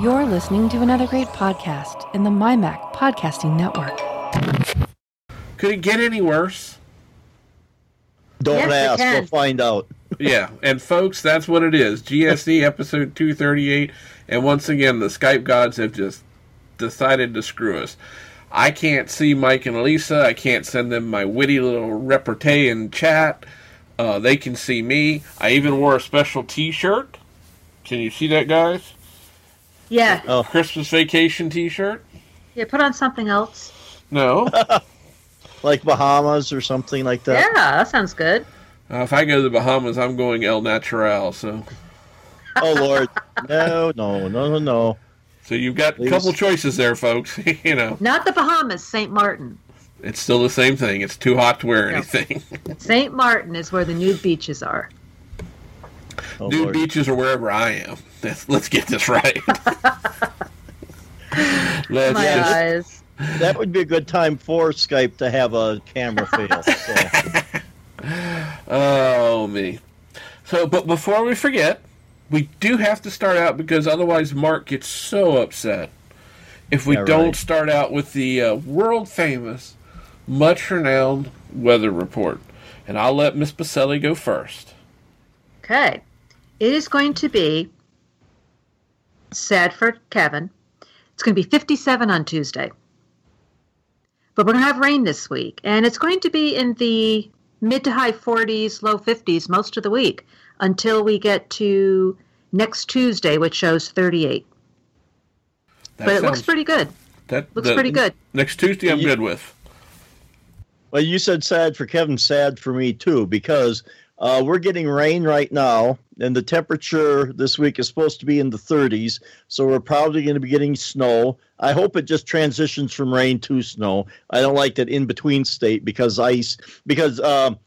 You're listening to another great podcast in the MyMac Podcasting Network. Could it get any worse? Don't Yes, it ask. can. We'll find out. yeah, and folks, that's what it is. GSD episode 238. And once again, the Skype gods have just decided to screw us. I can't see Mike and Lisa. I can't send them my witty little repartee in chat. Uh, they can see me. I even wore a special t shirt. Can you see that, guys? Yeah. Oh. Christmas vacation t shirt? Yeah, put on something else. No. Like Bahamas or something like that. Yeah, that sounds good. Uh, if I go to the Bahamas, I'm going El Natural. So, Oh Lord. No, no, no, no, no. so you've got a couple choices there, folks. you know, Not the Bahamas, St. Martin. it's still the same thing. It's too hot to wear No. anything. St. Martin is where the nude beaches are. Oh, Nude Lord. beaches or wherever I am. Let's, let's get this right. My just, eyes. That would be a good time for Skype to have a camera fail. So. oh me. So, but before we forget, we do have to start out because otherwise Mark gets so upset if we Yeah, don't right. start out with the uh, world famous, much renowned weather report. And I'll let Miss Baselli go first. Okay. It is going to be sad for Kevin. It's going to be 57 on Tuesday. But we're going to have rain this week, and it's going to be in the mid to high 40s, low 50s most of the week until we get to next Tuesday, which shows 38. That but it looks pretty good. that, looks the- pretty good. Next Tuesday, I'm You- good with. Well, you said sad for Kevin, sad for me too, because uh, we're getting rain right now, and the temperature this week is supposed to be in the 30s. So we're probably going to be getting snow. I hope it just transitions from rain to snow. I don't like that in between state because ice. Because um,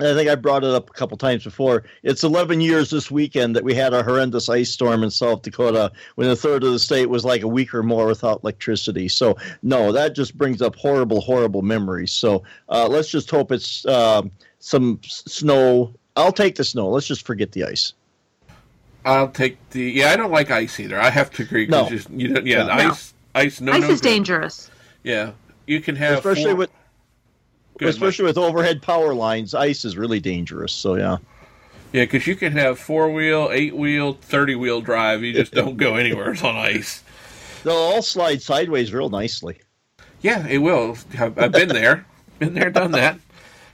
I think I brought it up a couple times before. It's 11 years this weekend that we had a horrendous ice storm in South Dakota when a third of the state was like a week or more without electricity. So no, that just brings up horrible, horrible memories. So uh, let's just hope it's um, some snow. I'll take the snow. Let's just forget the ice. I'll take the. Yeah, I don't like ice either. I have to agree. No. just, you don't, yeah, No. ice, ice, no, Ice no is good. dangerous. Yeah, you can have especially four- with Go ahead, especially with overhead power lines, ice is really dangerous. So yeah. Yeah, because you can have four wheel, eight wheel, thirty wheel drive. You just don't go anywhere on ice. They'll all slide sideways real nicely. Yeah, it will. I've, I've been there, been there, done that.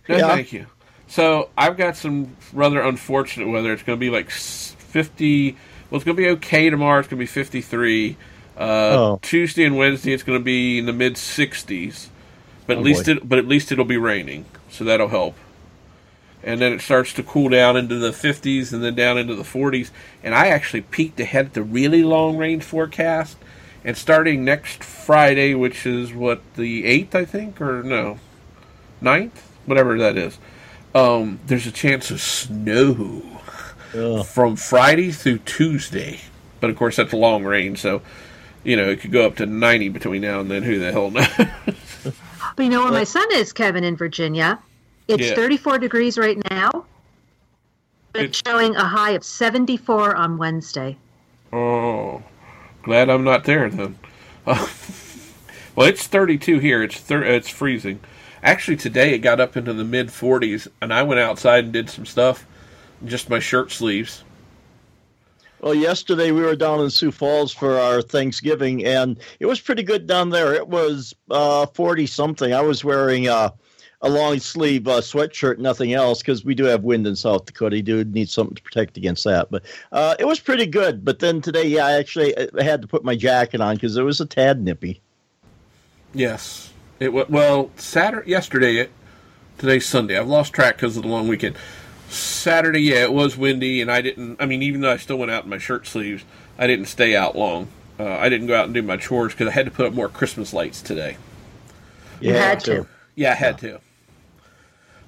No, Yeah. thank you. So I've got some rather unfortunate weather. It's going to be like fifty. Well, it's going to be okay tomorrow. It's going to be fifty-three. Uh, Oh. Tuesday and Wednesday, it's going to be in the mid sixties. But at Oh, least boy. it, but at least it'll be raining, so that'll help. And then it starts to cool down into the 50s and then down into the 40s. And I actually peeked ahead at the really long range forecast. And starting next Friday, which is what the 8th, I think, or no, 9th, whatever that is, um, there's a chance of snow Ugh. from Friday through Tuesday. But of course, that's a long range, so you know it could go up to 90 between now and then. Who the hell knows? But you know where my son is, Kevin, in Virginia? It's Yeah. 34 degrees right now. But it's showing a high of 74 on Wednesday. Oh, glad I'm not there then. Well, it's 32 here. It's thir- it's freezing. Actually, today it got up into the mid 40s, and I went outside and did some stuff, just my shirt sleeves. Well, yesterday we were down in Sioux Falls for our Thanksgiving, and it was pretty good down there. It was uh, forty something. I was wearing uh, a long sleeve uh, sweatshirt, nothing else, because we do have wind in South Dakota. You do need something to protect against that. But uh, it was pretty good. But then today, yeah, I actually I had to put my jacket on because it was a tad nippy. Yes, it was. Well, Saturday, yesterday, it, today's Sunday. I've lost track because of the long weekend. Saturday, yeah, it was windy, and I didn't. I mean, even though I still went out in my shirt sleeves, I didn't stay out long. Uh, I didn't go out and do my chores because I had to put up more Christmas lights today. You had to. Yeah, I had to.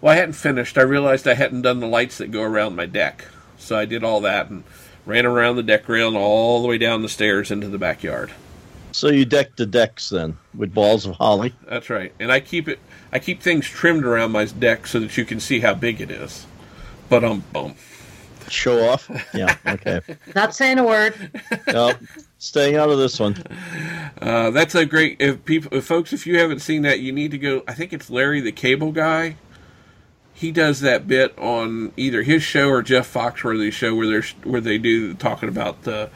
Well, I hadn't finished. I realized I hadn't done the lights that go around my deck. So I did all that and ran around the deck rail and all the way down the stairs into the backyard. So you deck the decks then with balls of holly. That's right. And I keep it I keep things trimmed around my deck so that you can see how big it is. But um bum. Show off. Yeah. Okay. Not saying a word. no. Staying out of this one. Uh, that's a great. If people, if folks, if you haven't seen that, you need to go. I think it's Larry the Cable Guy. He does that bit on either his show or Jeff Foxworthy's show where they're where they do talking about the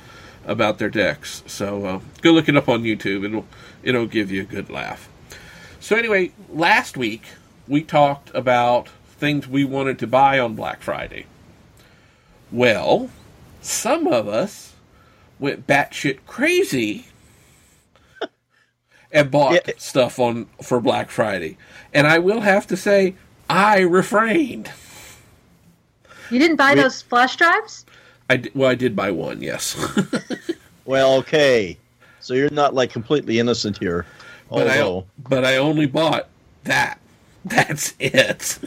about their decks. So uh, go look it up on YouTube. It'll it'll give you a good laugh. So anyway, last week we talked about things we wanted to buy on Black Friday. Well, some of us went batshit crazy and bought Yeah. stuff on for Black Friday. And I will have to say, I refrained. You didn't buy We- those flash drives? I well, I did buy one, yes, Well, okay. So you're not like completely innocent here. but Although, I but I only bought that. That's it.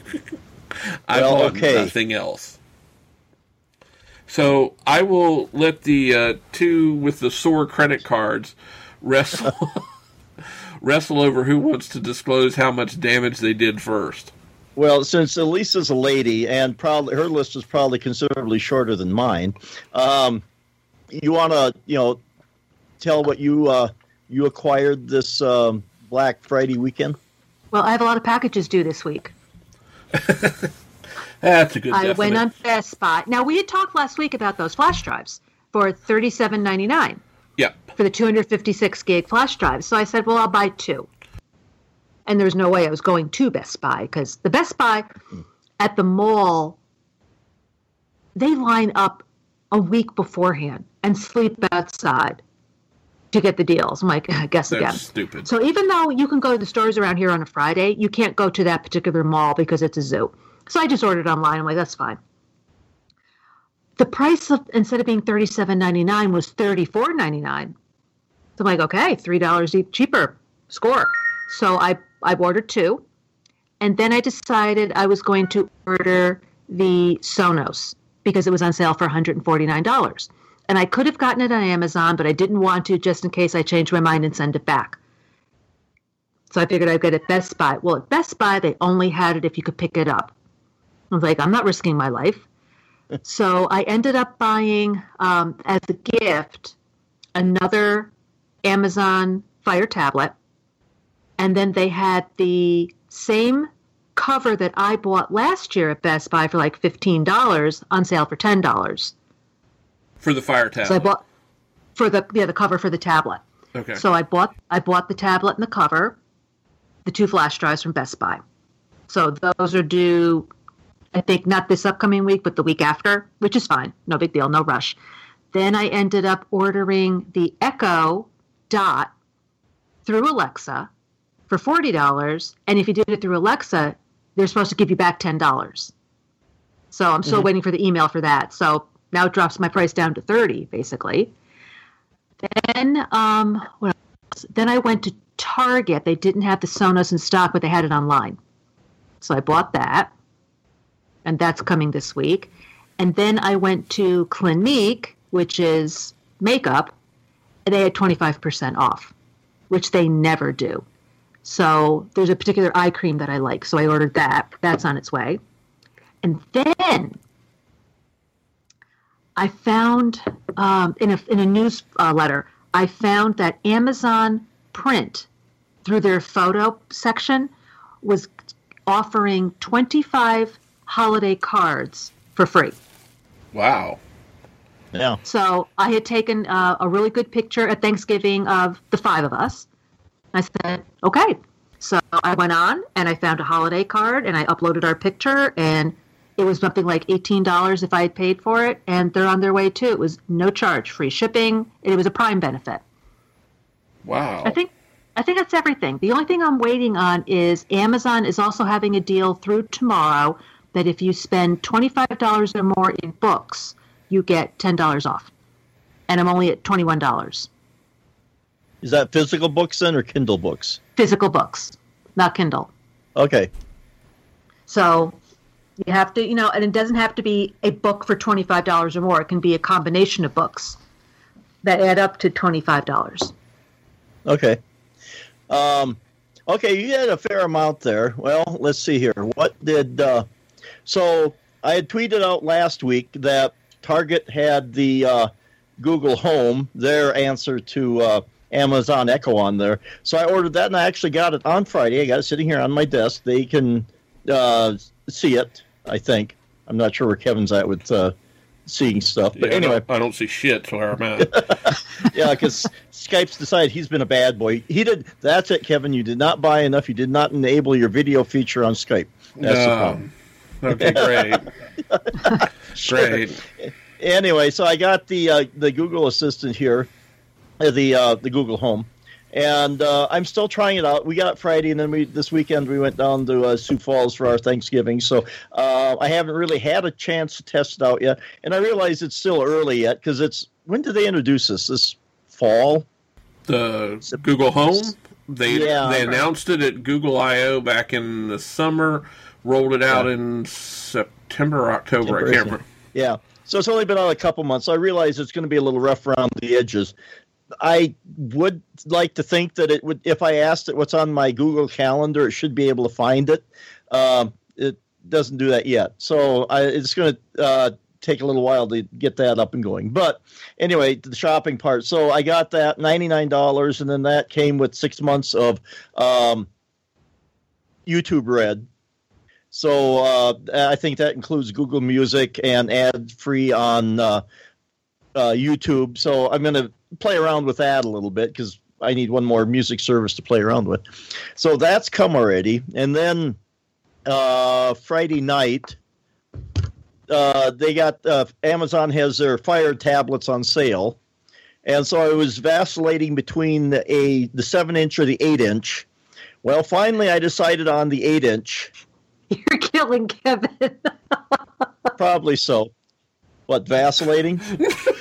I Well, bought okay. nothing else. So I will let the uh, two with the sore credit cards wrestle wrestle over who wants to disclose how much damage they did first. Well, since Elisa's a lady and probably her list is probably considerably shorter than mine, um, you want to, you know, tell what you uh, you acquired this um, Black Friday weekend? Well, I have a lot of packages due this week. That's a good. I went definite. on Best Buy. Now we had talked last week about those flash drives for thirty-seven ninety-nine Yep. for the two hundred fifty-six gig flash drive. So I said, well, I'll buy two. And there's no way I was going to Best Buy because the Best Buy at the mall, they line up a week beforehand and sleep outside to get the deals. I'm like, I guess That's again. stupid. So even though you can go to the stores around here on a Friday, you can't go to that particular mall because it's a zoo. So I just ordered online. I'm like, that's fine. The price of instead of being thirty seven ninety nine was thirty four ninety nine. So I'm like, okay, three dollars cheaper. Score. So I I ordered two, and then I decided I was going to order the Sonos because it was on sale for one hundred and forty nine dollars. And I could have gotten it on Amazon, but I didn't want to just in case I changed my mind and send it back. So I figured I'd get it at Best Buy. Well, at Best Buy, they only had it if you could pick it up. I was like, I'm not risking my life. so I ended up buying, um, as a gift, another Amazon Fire tablet. And then they had the same cover that I bought last year at Best Buy for like $15 on sale for $10. for the fire tablet. So I bought for the yeah the cover for the tablet. okay. So I bought I bought the tablet and the cover, the two flash drives from Best Buy. So those are due, I think not this upcoming week, but the week after, which is fine, no big deal, no rush. Then I ended up ordering the Echo Dot through Alexa for forty dollars, and if you did it through Alexa, they're supposed to give you back ten dollars. So I'm still waiting for the email for that. So now it drops my price down to thirty, basically. Then um, what else? Then I went to Target. They didn't have the Sonos in stock, but they had it online. So I bought that, and that's coming this week. And then I went to Clinique, which is makeup, and they had 25% off, which they never do. So there's a particular eye cream that I like, so I ordered that. That's on its way. And then I found um, in a in a news uh, letter, I found that Amazon Print, through their photo section, was offering 25 holiday cards for free. wow. Yeah. So I had taken uh, a really good picture at Thanksgiving of the five of us. I said, okay. So I went on and I found a holiday card and I uploaded our picture and it was something like $18 if I had paid for it. And they're on their way too. It was no charge, free shipping. It was a prime benefit. Wow. I think I think that's everything. The only thing I'm waiting on is Amazon is also having a deal through tomorrow that if you spend $25 or more in books, you get $10 off. And I'm only at $21. Is that physical books then or Kindle books? Physical books, not Kindle. Okay. So you have to, you know, and it doesn't have to be a book for $25 or more. It can be a combination of books that add up to $25. Okay. Um, okay, you had a fair amount there. Well, let's see here. What did uh, so I had tweeted out last week that Target had the uh, Google Home, their answer to uh, Amazon Echo on there. So I ordered that, and I actually got it on Friday. I got it sitting here on my desk. They can uh, see it. I think. I'm not sure where Kevin's at with uh, seeing stuff, but Yeah, I anyway, don't, I don't see shit where I'm at. yeah, because Skype's decided he's been a bad boy. He did. That's it, Kevin. You did not buy enough. You did not enable your video feature on Skype. That's the problem. Okay, great, great. anyway, so I got the uh, the Google Assistant here, the uh, the Google Home, and uh, I'm still trying it out. We got it Friday, and then we this weekend we went down to uh, Sioux Falls for our Thanksgiving. So uh, I haven't really had a chance to test it out yet, and I realize it's still early yet because it's when did they introduce this? This fall? The Google Home. They Yeah. they announced it at Google I/O back in the summer. Rolled it out in September October. I can't remember. Yeah. So it's only been out a couple months. I realize it's going to be a little rough around the edges. I would like to think that it would, if I asked it what's on my Google Calendar, it should be able to find it. Um, it doesn't do that yet. So I, it's going to uh, take a little while to get that up and going. But anyway, the shopping part. So I got that $99, and then that came with six months of um, YouTube Red. So uh, I think that includes Google Music and ad free on uh, uh, YouTube. So I'm going to play around with that a little bit because I need one more music service to play around with. So that's come already. And then uh, Friday night, uh, they got uh, Amazon has their Fire tablets on sale. And so I was vacillating between the, a the seven inch or the eight inch. Well, finally, I decided on the eight inch. You're killing Kevin. Probably so. What vacillating?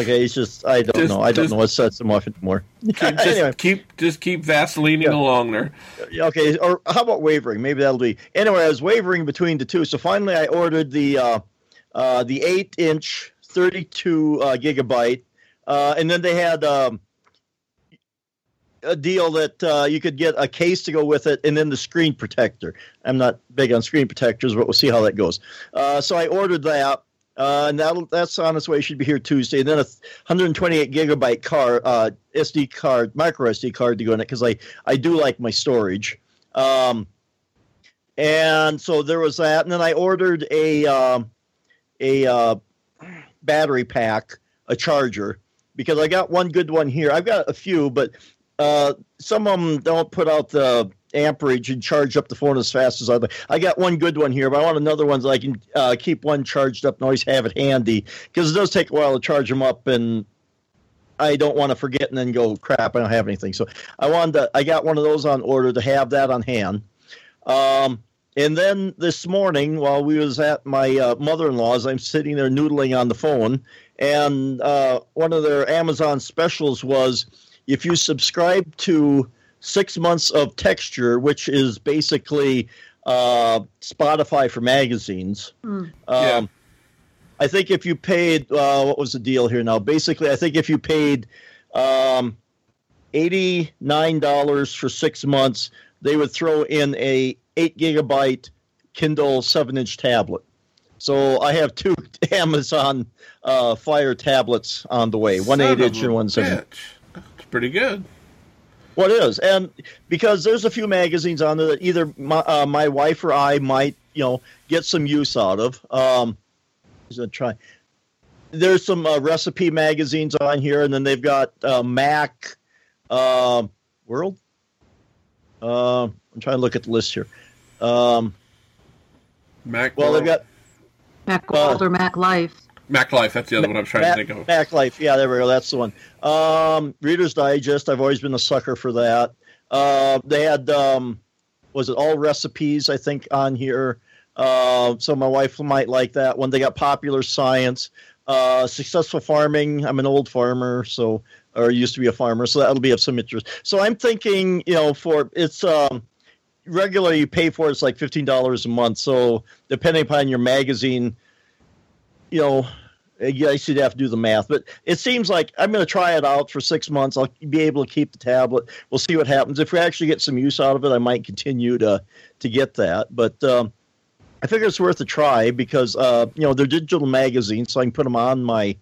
okay, he's just I don't Just- know. I don't just- know what sets him off anymore. Keep, just anyway, keep just keep vaselining along there. okay, or how about wavering? Maybe that'll be. Anyway, I was wavering between the two, so finally I ordered the uh, uh, the eight inch, thirty two uh, gigabyte, uh, and then they had. Um, a deal that uh, you could get a case to go with it and then the screen protector. I'm not big on screen protectors, but we'll see how that goes. Uh, so I ordered that, uh, and that'll, that's on its way. Should be here Tuesday. And then a 128 gigabyte card, uh, SD card, micro SD card to go in it because I, I do like my storage. Um, and so there was that. And then I ordered a, um, a uh, battery pack, a charger, because I got one good one here. I've got a few, but uh, some of them don't put out the amperage and charge up the phone as fast as other. I got one good one here, but I want another one so I can uh, keep one charged up and always have it handy because it does take a while to charge them up, and I don't want to forget and then go crap. I don't have anything, so I wanted to. I got one of those on order to have that on hand. Um, and then this morning, while we was at my uh, mother-in-law's, I'm sitting there noodling on the phone, and uh, one of their Amazon specials was if you subscribe to six months of texture, which is basically uh, Spotify for magazines. Hmm. Um, Yeah. I think if you paid, uh, what was the deal here now? Basically, I think if you paid um, $89 for six months, they would throw in a eight gigabyte Kindle seven inch tablet. So I have two Amazon uh, Fire tablets on the way, one Son eight inch and one seven. bitch. That's pretty good. What is? And because there's a few magazines on there that either my, uh, my wife or I might, you know, get some use out of. Um, I'm gonna try. There's some uh, recipe magazines on here, and then they've got uh, Mac um World. Uh, I'm trying to look at the list here. Um, Mac. well, they've got Mac World or Mac Life. Mac Life. That's the other one I'm trying Mac, to think of. Mac Life. Yeah, there we go. That's the one. Um, Reader's Digest. I've always been a sucker for that. Uh, they had, um, was it all recipes? I think on here. Uh, so my wife might like that one. They got Popular Science, uh, Successful Farming. I'm an old farmer, so or used to be a farmer, so that'll be of some interest. So I'm thinking, you know, for it's um, regularly you pay for it, it's like fifteen dollars a month. So depending upon your magazine, you know, I guess you'd have to do the math, but it seems like I'm going to try it out for six months. I'll be able to keep the tablet. We'll see what happens. If we actually get some use out of it, I might continue to to get that. But um, I figure it's worth a try because uh, you know they're digital magazines, so I can put them on my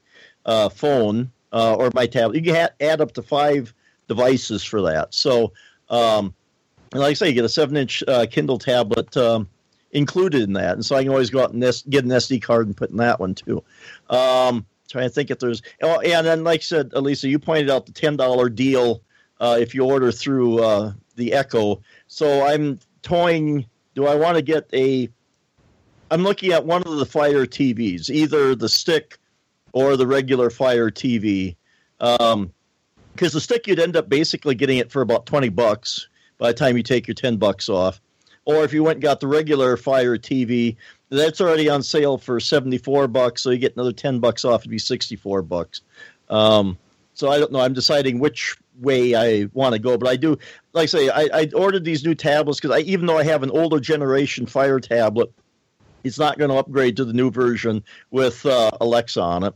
uh, phone uh, or my tablet. You can ha- add up to five devices for that. So, um, like I say, you get a seven-inch uh, Kindle tablet um, included in that, and so I can always go out and get an SD card and put in that one too. Um, trying to think if there's oh, and then like I said, Elisa, you pointed out the ten dollar deal uh, if you order through uh, the Echo. So I'm toying. Do I want to get a I'm looking at one of the Fire TVs, either the stick or the regular Fire TV. Um, because the stick you'd end up basically getting it for about 20 bucks by the time you take your 10 bucks off. Or if you went and got the regular Fire TV, that's already on sale for 74 bucks, so you get another 10 bucks off, it'd be 64 bucks. Um, so I don't know. I'm deciding which way I want to go, but I do, like I say, I, I ordered these new tablets because I, even though I have an older generation Fire tablet, it's not going to upgrade to the new version with uh, Alexa on it.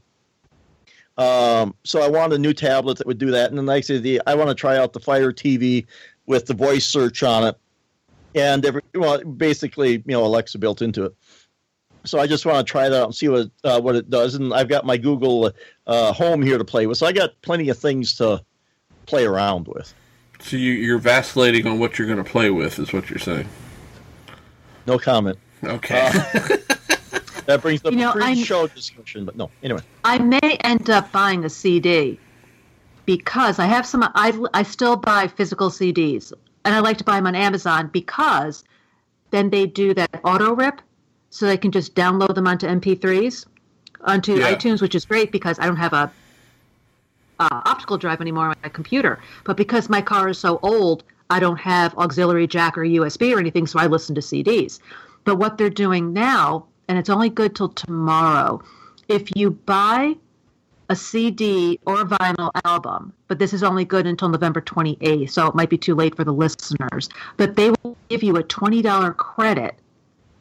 Um, so I want a new tablet that would do that, and then like I say, the I want to try out the Fire TV with the voice search on it, and every, well, basically, you know, Alexa built into it. So I just want to try that out and see what uh, what it does. And I've got my Google uh, Home here to play with, so I got plenty of things to play around with. So you, you're vacillating on what you're going to play with, is what you're saying. No comment. Okay. Uh, that brings up You know, the I'm- pre-show discussion, but no. Anyway, I may end up buying a CD because I have some. I I still buy physical CDs, and I like to buy them on Amazon because then they do that auto rip, so they can just download them onto MP3s onto Yeah. iTunes, which is great because I don't have a uh, optical drive anymore on my computer. But because my car is so old, I don't have auxiliary jack or USB or anything, so I listen to CDs. But what they're doing now, and it's only good till tomorrow, if you buy a CD or a vinyl album, but this is only good until November 28th, so it might be too late for the listeners. But they will give you a $20 credit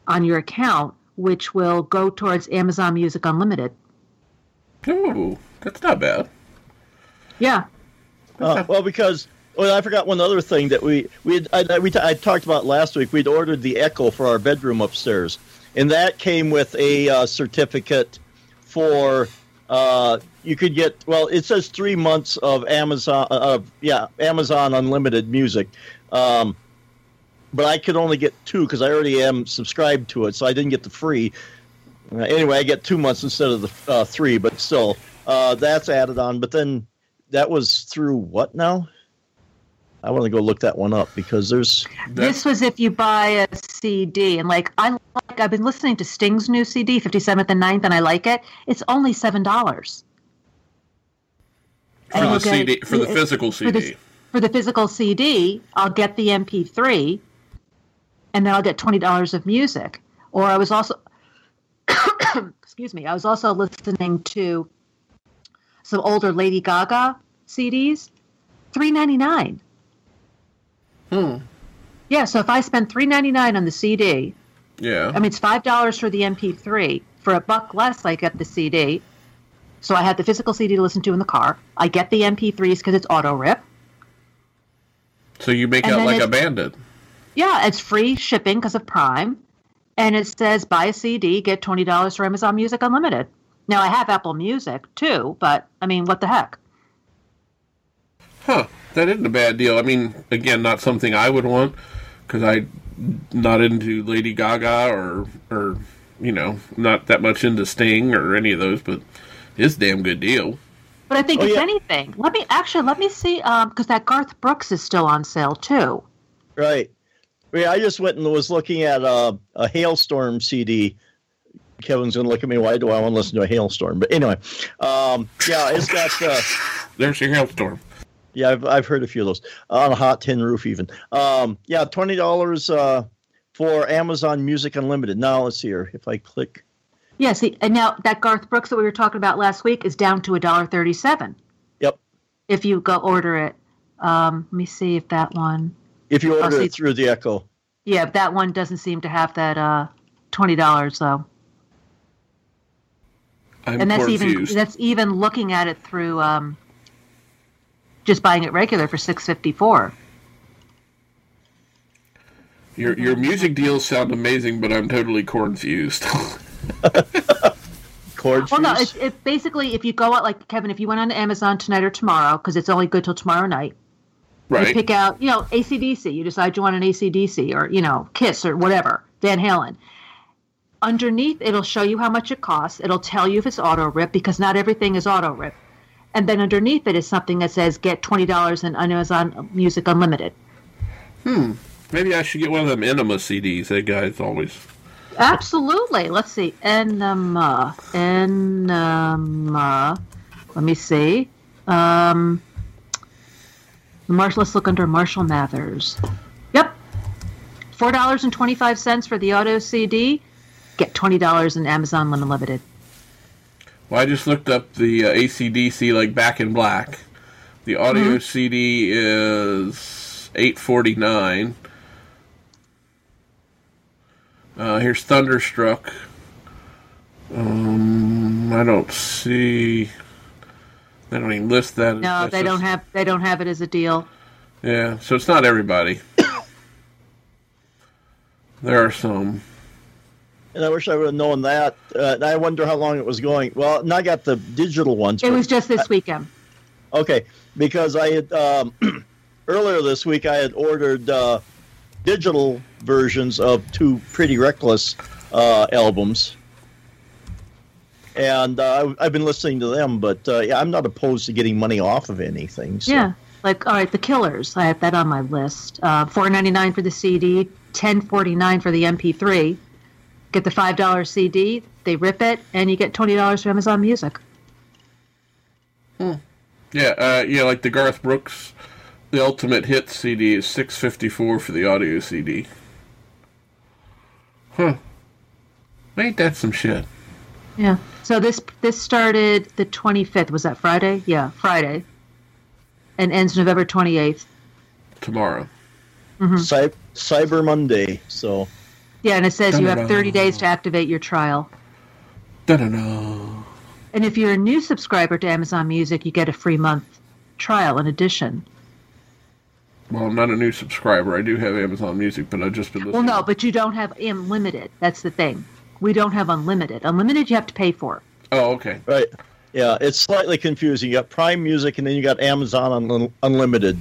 on your account, which will go towards Amazon Music Unlimited. Ooh, that's not bad. Yeah. Uh, well, because well, I forgot one other thing that we we had, I, I- we t- I talked about last week. We'd ordered the Echo for our bedroom upstairs, and that came with a uh, certificate for uh, you could get. Well, it says three months of Amazon of yeah Amazon Unlimited music. Um, but I could only get two because I already am subscribed to it, so I didn't get the free. Uh, anyway, I get two months instead of the uh, three, but still, uh, that's added on. But then that was through what now? I want to go look that one up because there's This was if you buy a CD, and like I like, I've been listening to Sting's new CD, 57th and 9th, and I like it. It's only seven dollars For the CD, for the physical for the, CD. for the physical CD. I'll get the MP3, and then I'll get twenty dollars of music. Or I was also, excuse me, I was also listening to some older Lady Gaga CDs, three ninety nine. Hmm. Yeah, so if I spend three ninety nine on the CD, Yeah. I mean it's five dollars for the MP3. For a buck less, I get the CD. So I had the physical CD to listen to in the car. I get the MP3s because it's auto rip. so you make and out like a bandit. Yeah, it's free shipping because of Prime, and it says buy a CD, get twenty dollars for Amazon Music Unlimited. Now I have Apple Music too, but I mean, what the heck? Huh. That isn't a bad deal. I mean, again, not something I would want because I not into Lady Gaga or or you know not that much into Sting or any of those, but it's a damn good deal. But I think Oh, if yeah. anything, let me actually let me see um because that Garth Brooks is still on sale too. right. Yeah, I just went and was looking at a, a Halestorm CD. Kevin's gonna look at me. Why do I want to listen to a hailstorm? But anyway, um, yeah, it's got. Uh, There's your hailstorm. Yeah, I've, I've heard a few of those on a hot tin roof, even. Um, yeah, twenty dollars uh, for Amazon Music Unlimited. Now let's see here. If I click, Yeah, see, and now that Garth Brooks that we were talking about last week is down to a dollar thirty-seven. yep. If you go order it, um, let me see if that one. If you order see. it through the Echo, Yeah, that one doesn't seem to have that uh, twenty dollars though, I'm and that's even that's even looking at it through um, just buying it regular for six fifty-four. Your your music deals sound amazing, but I'm totally confused. Chord Well, no, it's it basically if you go out like Kevin, if you went on Amazon tonight or tomorrow, because it's only good till tomorrow night. You right. pick out, you know, ACDC. You decide you want an ACDC or, you know, Kiss or whatever, Van Halen. Underneath, it'll show you how much it costs. It'll tell you if it's auto rip because not everything is auto rip. And then underneath it is something that says get $20 in Amazon Music Unlimited. Hmm. Maybe I should get one of them Enema CDs. That guy's always. Absolutely. Let's see. Enema. Enema. Let me see. Um, Marshall, let's look under Marshall Mathers. Yep. $4.25 for the auto CD. Get $20 in Amazon Unlimited. Well, I just looked up the uh, ACDC like Back in Black. The audio CD is eight forty nine. Uh, here's Thunderstruck. Um, I don't see. They don't even list that. No, That's they don't have they don't have it as a deal. Yeah, so it's not everybody. there are some. And I wish I would have known that. Uh, and I wonder how long it was going. Well, and I got the digital ones. It was just this weekend. Okay, because I had um, earlier this week I had ordered uh, digital versions of two Pretty Reckless uh, albums, and uh, I- I've been listening to them. But uh, yeah, I'm not opposed to getting money off of anything. So. Yeah. Like all right, the Killers. I have that on my list. Uh, Four ninety nine for the CD, ten forty nine for the MP3. Get the five dollar CD. They rip it, and you get twenty dollars for Amazon Music. Yeah, uh, yeah, like the Garth Brooks, the Ultimate Hit CD is six fifty four for the audio CD. Huh? Ain't that some shit? Yeah. So this this started the twenty fifth. Was that Friday? Yeah, Friday. And ends November twenty eighth. Tomorrow. Cy- Cyber Monday. So Yeah, and it says you have Dun-dun-dun. thirty days to activate your trial. Da da da. And if you're a new subscriber to Amazon Music, you get a free month trial in addition. Well, I'm not a new subscriber. I do have Amazon Music, but I've just been Well, no, but you don't have unlimited. That's the thing. We don't have unlimited. Unlimited, you have to pay for. Oh, okay. right, yeah, it's slightly confusing. You got Prime Music, and then you got Amazon Unli- Unlimited,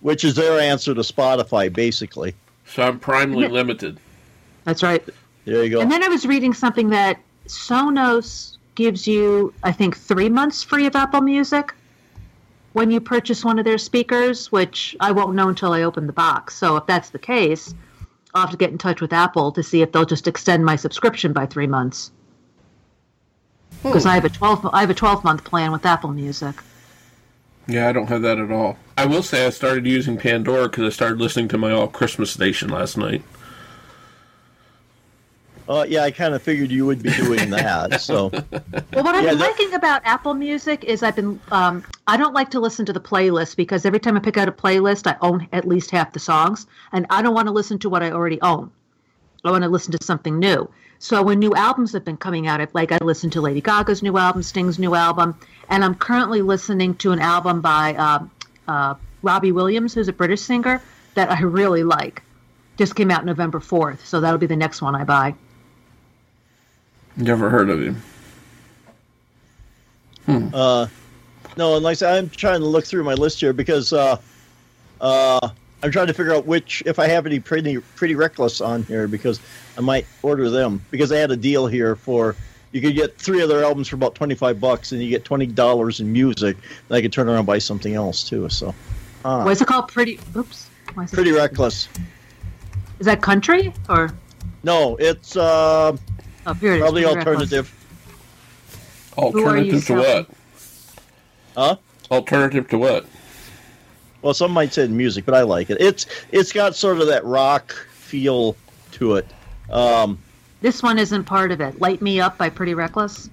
which is their answer to Spotify, basically. So I'm primely limited. That's right. There you go. And then I was reading something that Sonos gives you, I think, three months free of Apple Music when you purchase one of their speakers, which I won't know until I open the box. So if that's the case, I'll have to get in touch with Apple to see if they'll just extend my subscription by three months. Hmm. Because I have a twelve, I have a twelve month plan with Apple Music. Yeah, I don't have that at all. I will say I started using Pandora because I started listening to my all Christmas station last night. Uh, yeah, I kind of figured you would be doing that. So Well, what I'm Yeah, that- liking about Apple Music is I've been um, I don't like to listen to the playlist because every time I pick out a playlist, I own at least half the songs, and I don't want to listen to what I already own. I want to listen to something new. So when new albums have been coming out, I- like I listened to Lady Gaga's new album, Sting's new album, and I'm currently listening to an album by uh, uh, Robbie Williams, who's a British singer that I really like. Just came out November 4th, so that'll be the next one I buy. Never heard of him. Uh, no, and like I said, I'm trying to look through my list here because uh, uh, I'm trying to figure out which, if I have any pretty pretty reckless on here, because I might order them because they had a deal here for you could get three of their albums for about 25 bucks, and you get 20 dollars in music. And I could turn around and buy something else too. So, uh, What's it called? Pretty. Oops. Why it- pretty reckless. Is that country or? No, it's uh, Oh, here it is. probably Pretty alternative. Who are you Alternative to selling? what? Huh? Alternative to what? Well, some might say music, but I like it. It's it's got sort of that rock feel to it. Um, This one isn't part of it. Light Me Up by Pretty Reckless.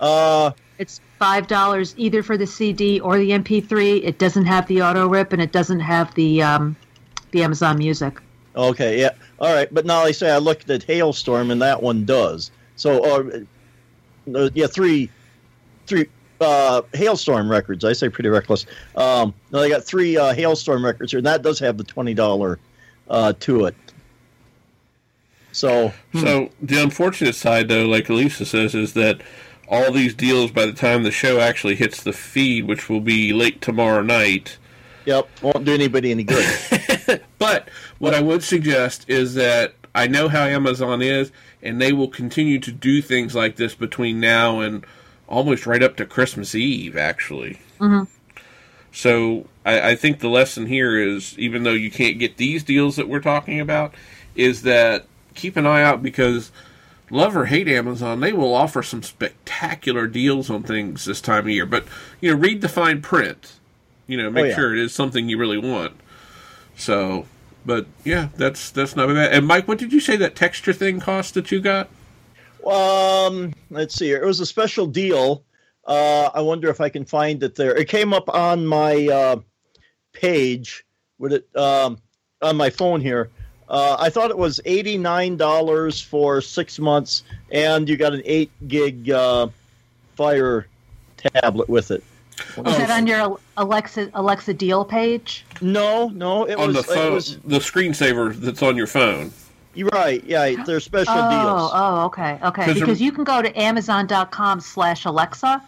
uh, It's five dollars either for the CD or the MP3. It doesn't have the auto rip and it doesn't have the um, the Amazon Music. Okay, yeah, all right. But now they say I looked at Halestorm, and that one does. So, uh, yeah, three, three uh, Halestorm records. I say pretty reckless. Um, no, they got three uh, Halestorm records here, and that does have the twenty dollar uh, to it. So, So the unfortunate side, though, like Elisa says, is that all these deals, by the time the show actually hits the feed, which will be late tomorrow night. yep, won't do anybody any good. But what I would suggest is that I know how Amazon is, and they will continue to do things like this between now and almost right up to Christmas Eve, actually. Mm-hmm. So I, I think the lesson here is, even though you can't get these deals that we're talking about, is that keep an eye out because love or hate Amazon, they will offer some spectacular deals on things this time of year. But you know, read the fine print. You know, make oh, yeah. sure it is something you really want. So, but yeah, that's that's not bad. And Mike, what did you say that texture thing cost that you got? Um, let's see here. It was a special deal. Uh, I wonder if I can find it there. It came up on my uh, page with it um, on my phone here. Uh, I thought it was eighty nine dollars for six months, and you got an eight gig uh, Fire tablet with it. Is that on your Alexa Alexa deal page? No, no, it on was. the phone, It was the screensaver that's on your phone. you're right. Yeah, they're special Oh, deals. oh, okay, okay. Because you can go to Amazon.com slash Alexa,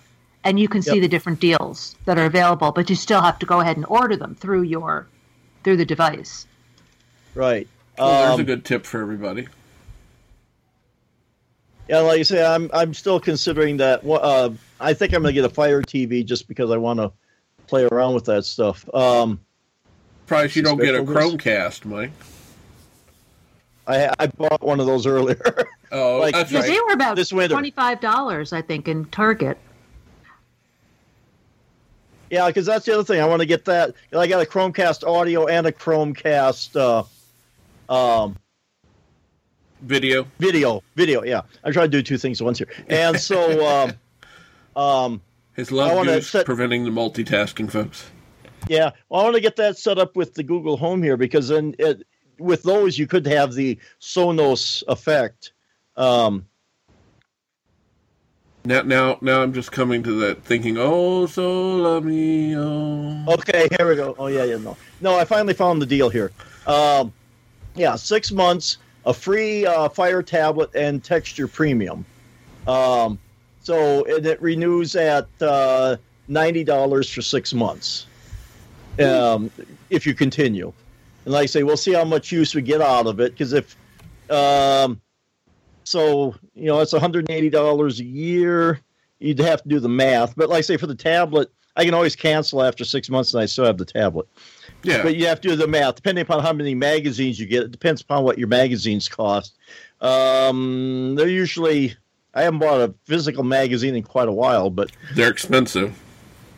and you can see Yep. the different deals that are available, but you still have to go ahead and order them through your through the device. Right. Well, there's Um, a good tip for everybody. Yeah, like I say, I'm I'm still considering that. wha- Uh, I think I'm gonna get a Fire TV just because I want to play around with that stuff. Um, Probably you don't get a special Chromecast, Mike. I I bought one of those earlier. Oh, Like- that's right. they were about This winter. twenty five dollars, I think, in Target. yeah, because that's the other thing. I want to get that. I got a Chromecast audio and a Chromecast uh, um, Video. video. Video. Yeah, I'm trying to do two things at once here. And so, um, um, His love goose set- preventing the multitasking, folks. Yeah, well, I want to get that set up with the Google Home here because then it, with those you could have the Sonos effect. Um, Now, now, now, I'm just coming to that thinking. Oh, so love me. Oh. okay, here we go. Oh yeah, yeah, no, no. I finally found the deal here. Um, yeah, six months, a free uh, Fire tablet and Texture Premium. Um, so and it renews at uh, ninety dollars for six months. Um, if you continue, and like I say, we'll see how much use we get out of it. Because if, um, so you know, it's one hundred and eighty dollars a year. You'd have to do the math, but like I say, for the tablet, I can always cancel after six months, and I still have the tablet. Yeah. But you have to do the math, depending upon how many magazines you get. It depends upon what your magazines cost. Um, they're usually. I haven't bought a physical magazine in quite a while, but They're expensive.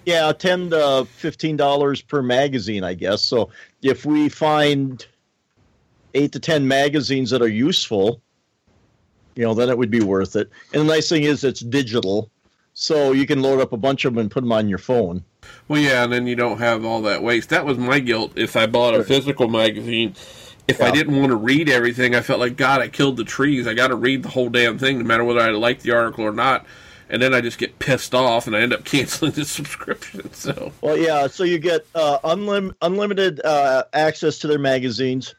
yeah, ten to fifteen dollars per magazine, I guess. So if we find eight to ten magazines that are useful, you know, then it would be worth it. And the nice thing is it's digital, so you can load up a bunch of them and put them on your phone. Well, yeah, and then you don't have all that waste. That was my guilt. If I bought a physical magazine, if I didn't want to read everything, I felt like God, I killed the trees. I got to read the whole damn thing, no matter whether I like the article or not. And then I just get pissed off, and I end up canceling the subscription. So, Well, yeah. So you get uh, unlim- unlimited uh, access to their magazines.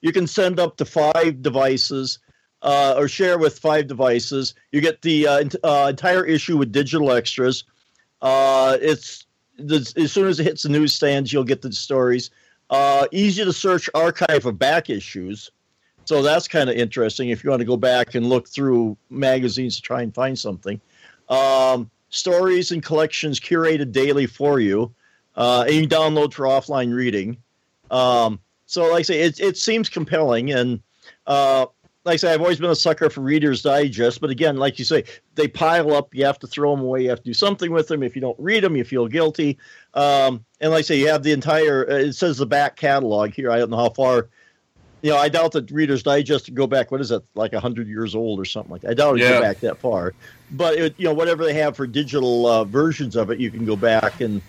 You can send up to five devices uh, or share with five devices. You get the uh, uh, entire issue with digital extras. Uh, it's the, as soon as it hits the newsstands, you'll get the stories. Uh, easy to search archive of back issues. So that's kind of interesting if you want to go back and look through magazines to try and find something. Um, stories and collections curated daily for you, uh, and you download for offline reading. Um, so, like I say, it, it seems compelling, and uh, like I say, I've always been a sucker for Reader's Digest, but again, like you say, they pile up. You have to throw them away. You have to do something with them. If you don't read them, you feel guilty. Um, and like I say, you have the entire. Uh, it says the back catalog here. I don't know how far. You know, I doubt that Reader's Digest to go back. What is that? Like hundred years old or something like that. I doubt it Yeah. go back that far. But it, you know, whatever they have for digital uh, versions of it, you can go back and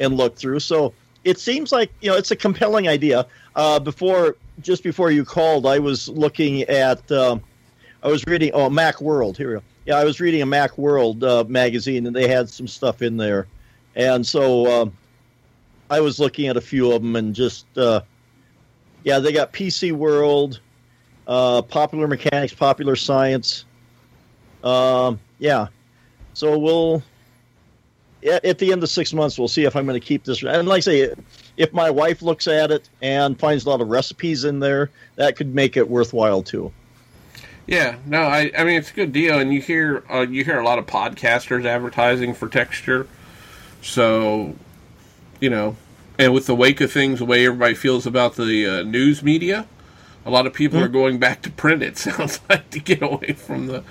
and look through. So it seems like you know it's a compelling idea. Uh, before just before you called, I was looking at. Um, I was reading. Oh, Mac World. Here we go. Yeah, I was reading a Mac World uh, magazine, and they had some stuff in there, and so um I was looking at a few of them and just. Uh, yeah, they got PC World, uh, Popular Mechanics, Popular Science. Um, yeah, so we'll at, at the end of six months we'll see if I'm going to keep this. And like I say, if my wife looks at it and finds a lot of recipes in there, that could make it worthwhile too. Yeah, no, I, I mean it's a good deal, and you hear uh, you hear a lot of podcasters advertising for texture, so you know, and with the wake of things, the way everybody feels about the uh, news media, a lot of people mm-hmm. are going back to print. It sounds like to get away from the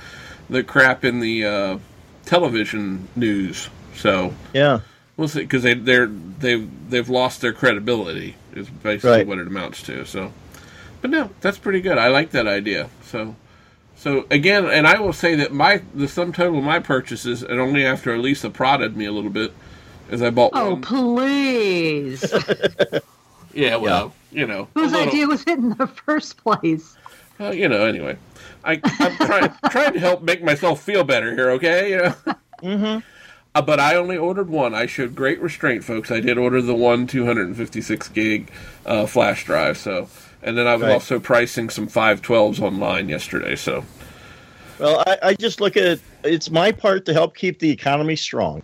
the crap in the uh, television news. So yeah, we'll see because they they're they've they've lost their credibility is basically right. what it amounts to. So, but no, that's pretty good. I like that idea. So. So again, and I will say that my the sum total of my purchases, and only after Elisa prodded me a little bit, is I bought oh, one. please. yeah, well, yeah. you know, whose little, idea was it in the first place? Uh, you know, anyway, I, I'm trying trying to help make myself feel better here. Okay, you know. Mm-hmm. Uh, but I only ordered one. I showed great restraint, folks. I did order the one 256 gig uh, flash drive. So, and then I was right. also pricing some 512s online yesterday. So, well, I, I, just look at it. It's my part to help keep the economy strong.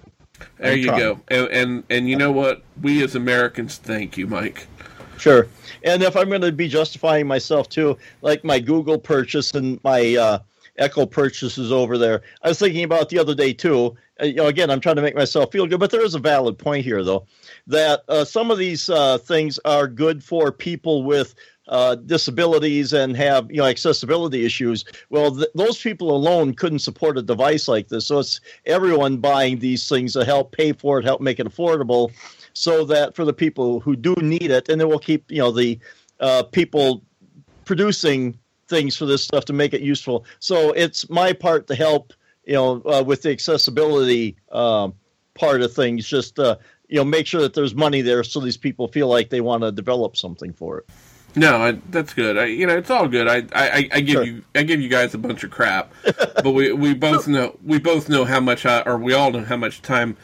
There you go. And, and and you know what? We as Americans, thank you, Mike. Sure. And if I'm going to be justifying myself too, like my Google purchase and my uh, Echo purchases over there, I was thinking about the other day too. Uh, you know, again, I'm trying to make myself feel good, but there is a valid point here, though, that uh, some of these uh, things are good for people with uh, disabilities and have you know accessibility issues. Well, th- those people alone couldn't support a device like this. So it's everyone buying these things to help pay for it, help make it affordable, so that for the people who do need it, and then we'll keep you know the uh, people producing things for this stuff to make it useful. So it's my part to help you know uh, with the accessibility um, part of things. Just uh, you know make sure that there's money there so these people feel like they want to develop something for it. No, I, that's good. I, you know, it's all good. I, I, I give sure. you, I give you guys a bunch of crap, but we, we both know, we both know how much, I, or we all know how much time,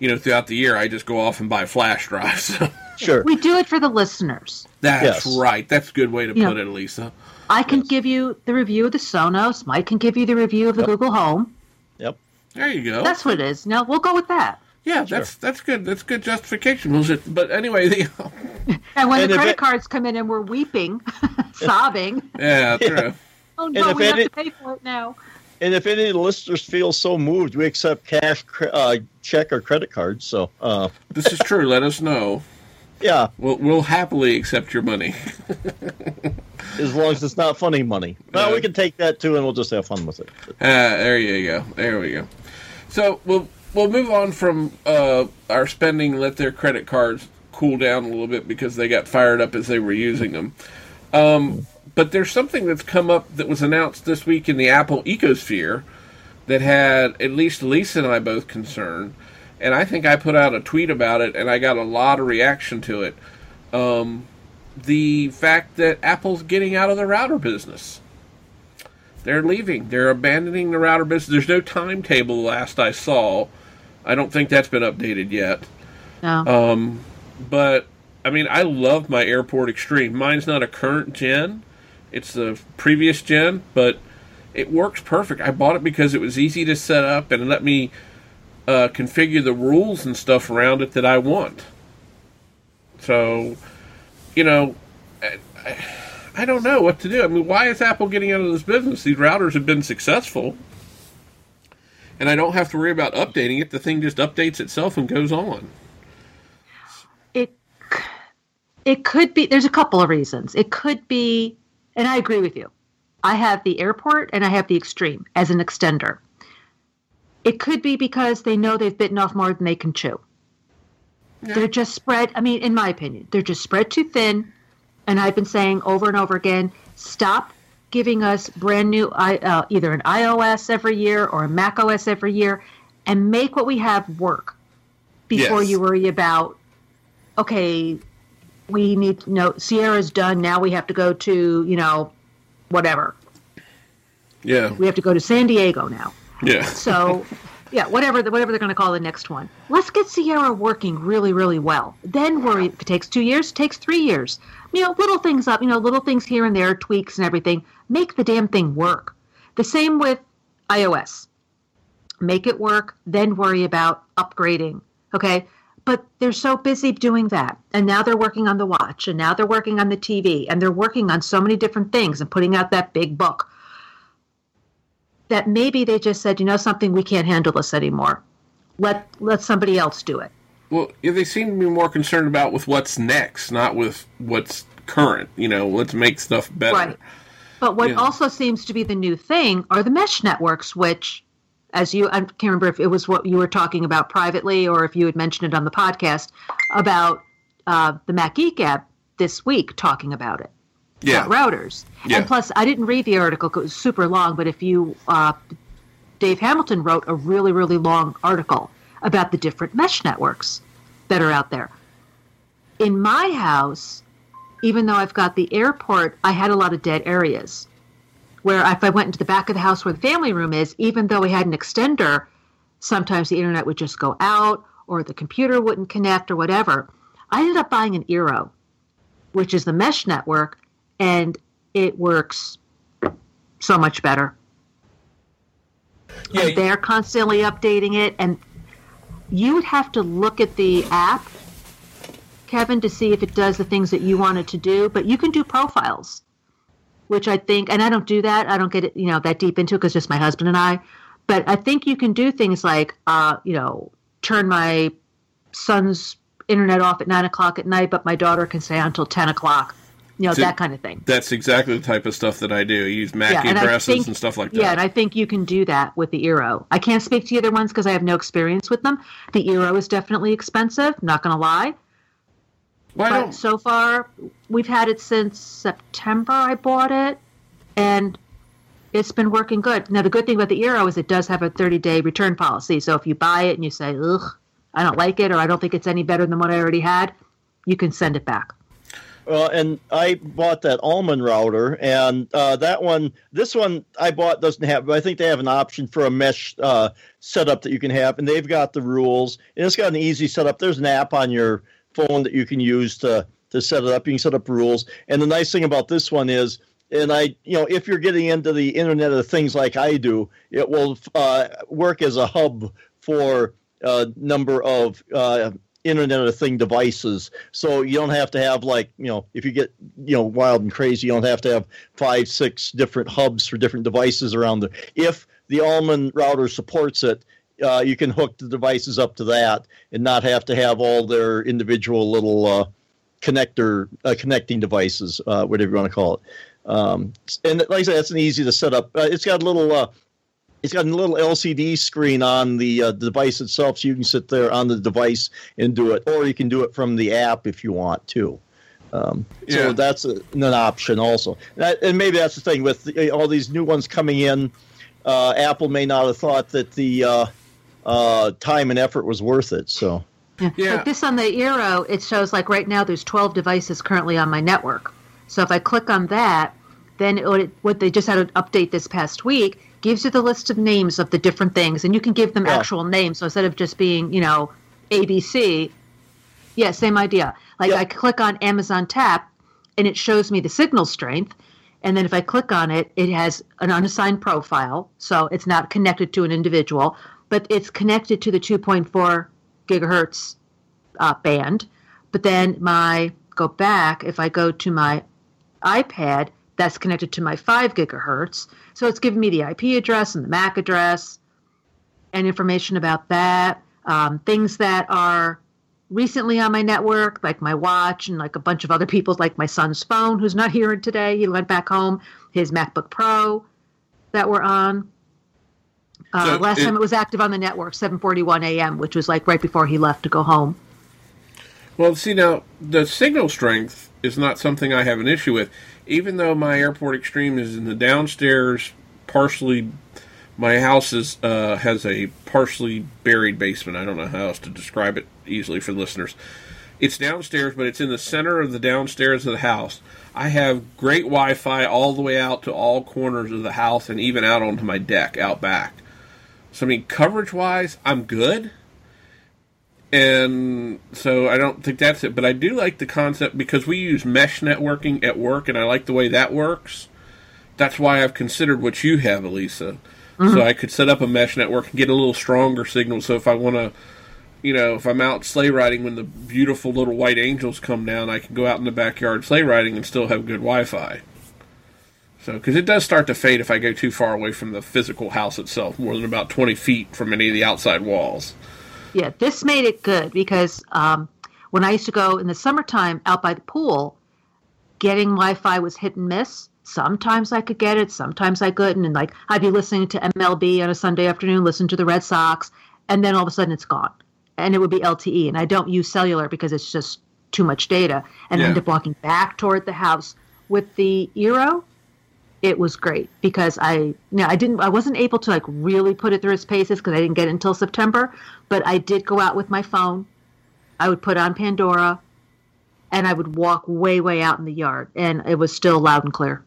you know, throughout the year I just go off and buy flash drives. sure, we do it for the listeners. That's yes. right. That's a good way to you put know, it, Lisa. I can yes. give you the review of the Sonos. Mike can give you the review of the yep. Google Home. Yep. There you go. That's what it is. Now we'll go with that. Yeah, sure. that's that's good. That's good justification. But anyway, the, and when and the credit it, cards come in and we're weeping, sobbing. Yeah, true. oh no, we have to pay for it now. And if any of the listeners feel so moved, we accept cash, uh, check, or credit cards. So uh. this is true. Let us know. Yeah, we'll we'll happily accept your money. As long as it's not funny money. Well, we can take that too, and we'll just have fun with it. Ah, there you go. There we go. So we'll we'll move on from uh, our spending. Let their credit cards cool down a little bit because they got fired up as they were using them. Um, but there's something that's come up that was announced this week in the Apple ecosphere that had at least Lisa and I both concerned. And I think I put out a tweet about it, and I got a lot of reaction to it. Um, the fact that Apple's getting out of the router business. They're leaving. They're abandoning the router business. There's no timetable last I saw. I don't think that's been updated yet. No. Um, but I mean, I love my Airport Extreme. Mine's not a current gen; it's the previous gen, but it works perfect. I bought it because it was easy to set up and let me uh, configure the rules and stuff around it that I want. So, you know, I, I don't know what to do. I mean, why is Apple getting out of this business? These routers have been successful and I don't have to worry about updating it. The thing just updates itself and goes on. It it could be. There's a couple of reasons. It could be, and I agree with you. I have the airport and I have the extreme as an extender. It could be because they know they've bitten off more than they can chew. They're just spread. I mean, in my opinion, they're just spread too thin. And I've been saying over and over again, stop giving us brand new uh, either an iOS every year or a Mac OS every year, and make what we have work before yes. you worry about. Okay, we need to know Sierra's done. Now we have to go to you know, whatever. Yeah. We have to go to San Diego now. Yeah. So, yeah, whatever the, whatever they're going to call the next one. Let's get Sierra working really, really well. Then worry if it takes two years, takes three years. You know, little things up, you know, little things here and there, tweaks and everything. Make the damn thing work. The same with iOS. Make it work, then worry about upgrading. Okay. But they're so busy doing that. And now they're working on the watch, and now they're working on the TV, and they're working on so many different things and putting out that big book that maybe they just said, you know something, we can't handle this anymore. Let let somebody else do it. Well, yeah, they seem to be more concerned about with what's next, not with what's current. You know, let's make stuff better. Right. But what Yeah. also seems to be the new thing are the mesh networks, which, as you, I can't remember if it was what you were talking about privately or if you had mentioned it on the podcast about uh, the Mac Geek Gab this week talking about it. Yeah. routers. Yeah. And plus, I didn't read the article 'cause it was super long, but if you, uh, Dave Hamilton wrote a really, really long article about the different mesh networks that are out there. In my house, even though I've got the airport, I had a lot of dead areas where if I went into the back of the house where the family room is, even though we had an extender, sometimes the internet would just go out or the computer wouldn't connect or whatever. I ended up buying an Eero, which is the mesh network, and it works so much better. Yeah, they're constantly updating it, and you would have to look at the app, Kevin, to see if it does the things that you want it to do. But you can do profiles, which I think, and I don't do that. I don't get it, you know, that deep into it because just my husband and I. But I think you can do things like, uh, you know, turn my son's internet off at nine o'clock at night, but my daughter can stay until ten o'clock. You know, So- that kind of thing. That's exactly the type of stuff that I do. I use MAC Yeah, think- and stuff like that. Yeah, and I think you can do that with the Eero. I can't speak to the other ones because I have no experience with them. The Eero is definitely expensive, not going to lie. Well, But don't- so far, we've had it since September. I bought it, and it's been working good. Now, the good thing about the Eero is it does have a 30 day return policy. So if you buy it and you say, ugh, I don't like it, or I don't think it's any better than what I already had, you can send it back. Well, and I bought that Almond router, and uh, that one, this one I bought doesn't have. But I think they have an option for a mesh uh, setup that you can have, and they've got the rules, and it's got an easy setup. There's an app on your phone that you can use to to set it up. You can set up rules, and the nice thing about this one is. And I, you know, if you're getting into the Internet of Things like I do, it will uh, work as a hub for a number of uh, Internet of Thing devices. So you don't have to have like you know if you get you know wild and crazy, you don't have to have five, six different hubs for different devices around there. If the Almond router supports it, uh, you can hook the devices up to that and not have to have all their individual little uh, connector uh, connecting devices, uh, whatever you want to call it. Um, and like I said, that's an easy to set up. Uh, it's got a little. It's got a little LCD screen on the uh, device itself, so you can sit there on the device and do it, or you can do it from the app if you want to. Um, Yeah. So that's a, an option also, that, and maybe that's the thing with the, all these new ones coming in. Uh, Apple may not have thought that the uh, uh, time and effort was worth it. So Yeah. Like this on the Eero, it shows like right now there's 12 devices currently on my network. So if I click on that, then it, would- what they just had an update this past week gives you the list of names of the different things, and you can give them Yeah. actual names. So instead of just being, you know, ABC, yeah, same idea. Like. I click on Amazon Tap, and it shows me the signal strength. And then if I click on it, it has an unassigned profile. So it's not connected to an individual, but it's connected to the 2.4 gigahertz uh, band. But then my go back, if I go to my iPad, that's connected to my 5 gigahertz. So it's giving me the IP address and the MAC address and information about that. Um, things that are recently on my network, like my watch and like a bunch of other people's, like my son's phone, who's not here today. He went back home, his MacBook Pro that were on. Uh, So last it- time it was active on the network, 7:41 a.m., which was like right before he left to go home. Well, see now, the signal strength is not something I have an issue with. Even though my Airport Extreme is in the downstairs, partially, my house is uh, has a partially buried basement. I don't know how else to describe it easily for listeners. It's downstairs, but it's in the center of the downstairs of the house. I have great Wi-Fi all the way out to all corners of the house, and even out onto my deck out back. So I mean, coverage wise, I'm good. And so I don't think that's it, but I do like the concept because we use mesh networking at work, and I like the way that works. That's why I've considered what you have, Elisa. Mm-hmm. So I could set up a mesh network and get a little stronger signal. So if I want to, you know, if I'm out sleigh riding when the beautiful little white angels come down, I can go out in the backyard sleigh riding and still have good Wi-Fi. So, because it does start to fade if I go too far away from the physical house itself, more than about 20 feet from any of the outside walls. Yeah, this made it good because um, when I used to go in the summertime out by the pool, getting Wi-Fi was hit and miss. Sometimes I could get it, sometimes I couldn't, and like I'd be listening to MLB on a Sunday afternoon, listen to the Red Sox, and then all of a sudden it's gone, and it would be LTE, and I don't use cellular because it's just too much data, and Yeah. end up walking back toward the house with the Eero. It was great because I, you know, I didn't, I wasn't able to like really put it through its paces because I didn't get it until September, but I did go out with my phone. I would put on Pandora, and I would walk way, way out in the yard, and it was still loud and clear.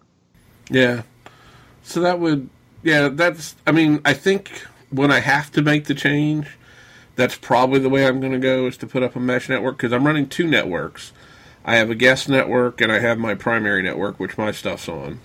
Yeah. So that would, yeah, that's, I mean, I think when I have to make the change, that's probably the way I'm going to go is to put up a mesh network because I'm running two networks. I have a guest network and I have my primary network, which my stuff's on.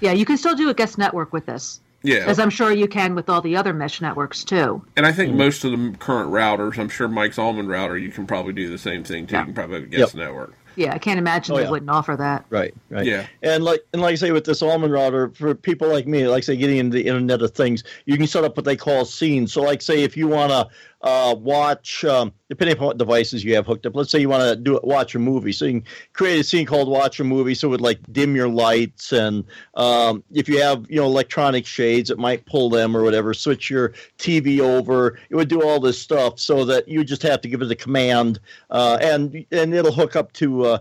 Yeah, you can still do a guest network with this, Yeah. as I'm sure you can with all the other mesh networks too. And I think mm. most of the current routers, I'm sure Mike's Almond router, you can probably do the same thing too. Yeah. You can probably have a guest Yep. network. Yeah, I can't imagine Oh, they yeah. wouldn't offer that. Right, right. Yeah. And like and like I say with this Almond router, for people like me, like say getting into the Internet of Things, you can set up what they call scenes. So like say if you want to uh, watch, um, depending upon what devices you have hooked up, let's say you want to do watch a movie. So you can create a scene called Watch a Movie. So it would like dim your lights, and um, if you have you know electronic shades, it might pull them or whatever. Switch your TV over. It would do all this stuff so that you just have to give it a command, uh, and and it'll hook up to. Uh,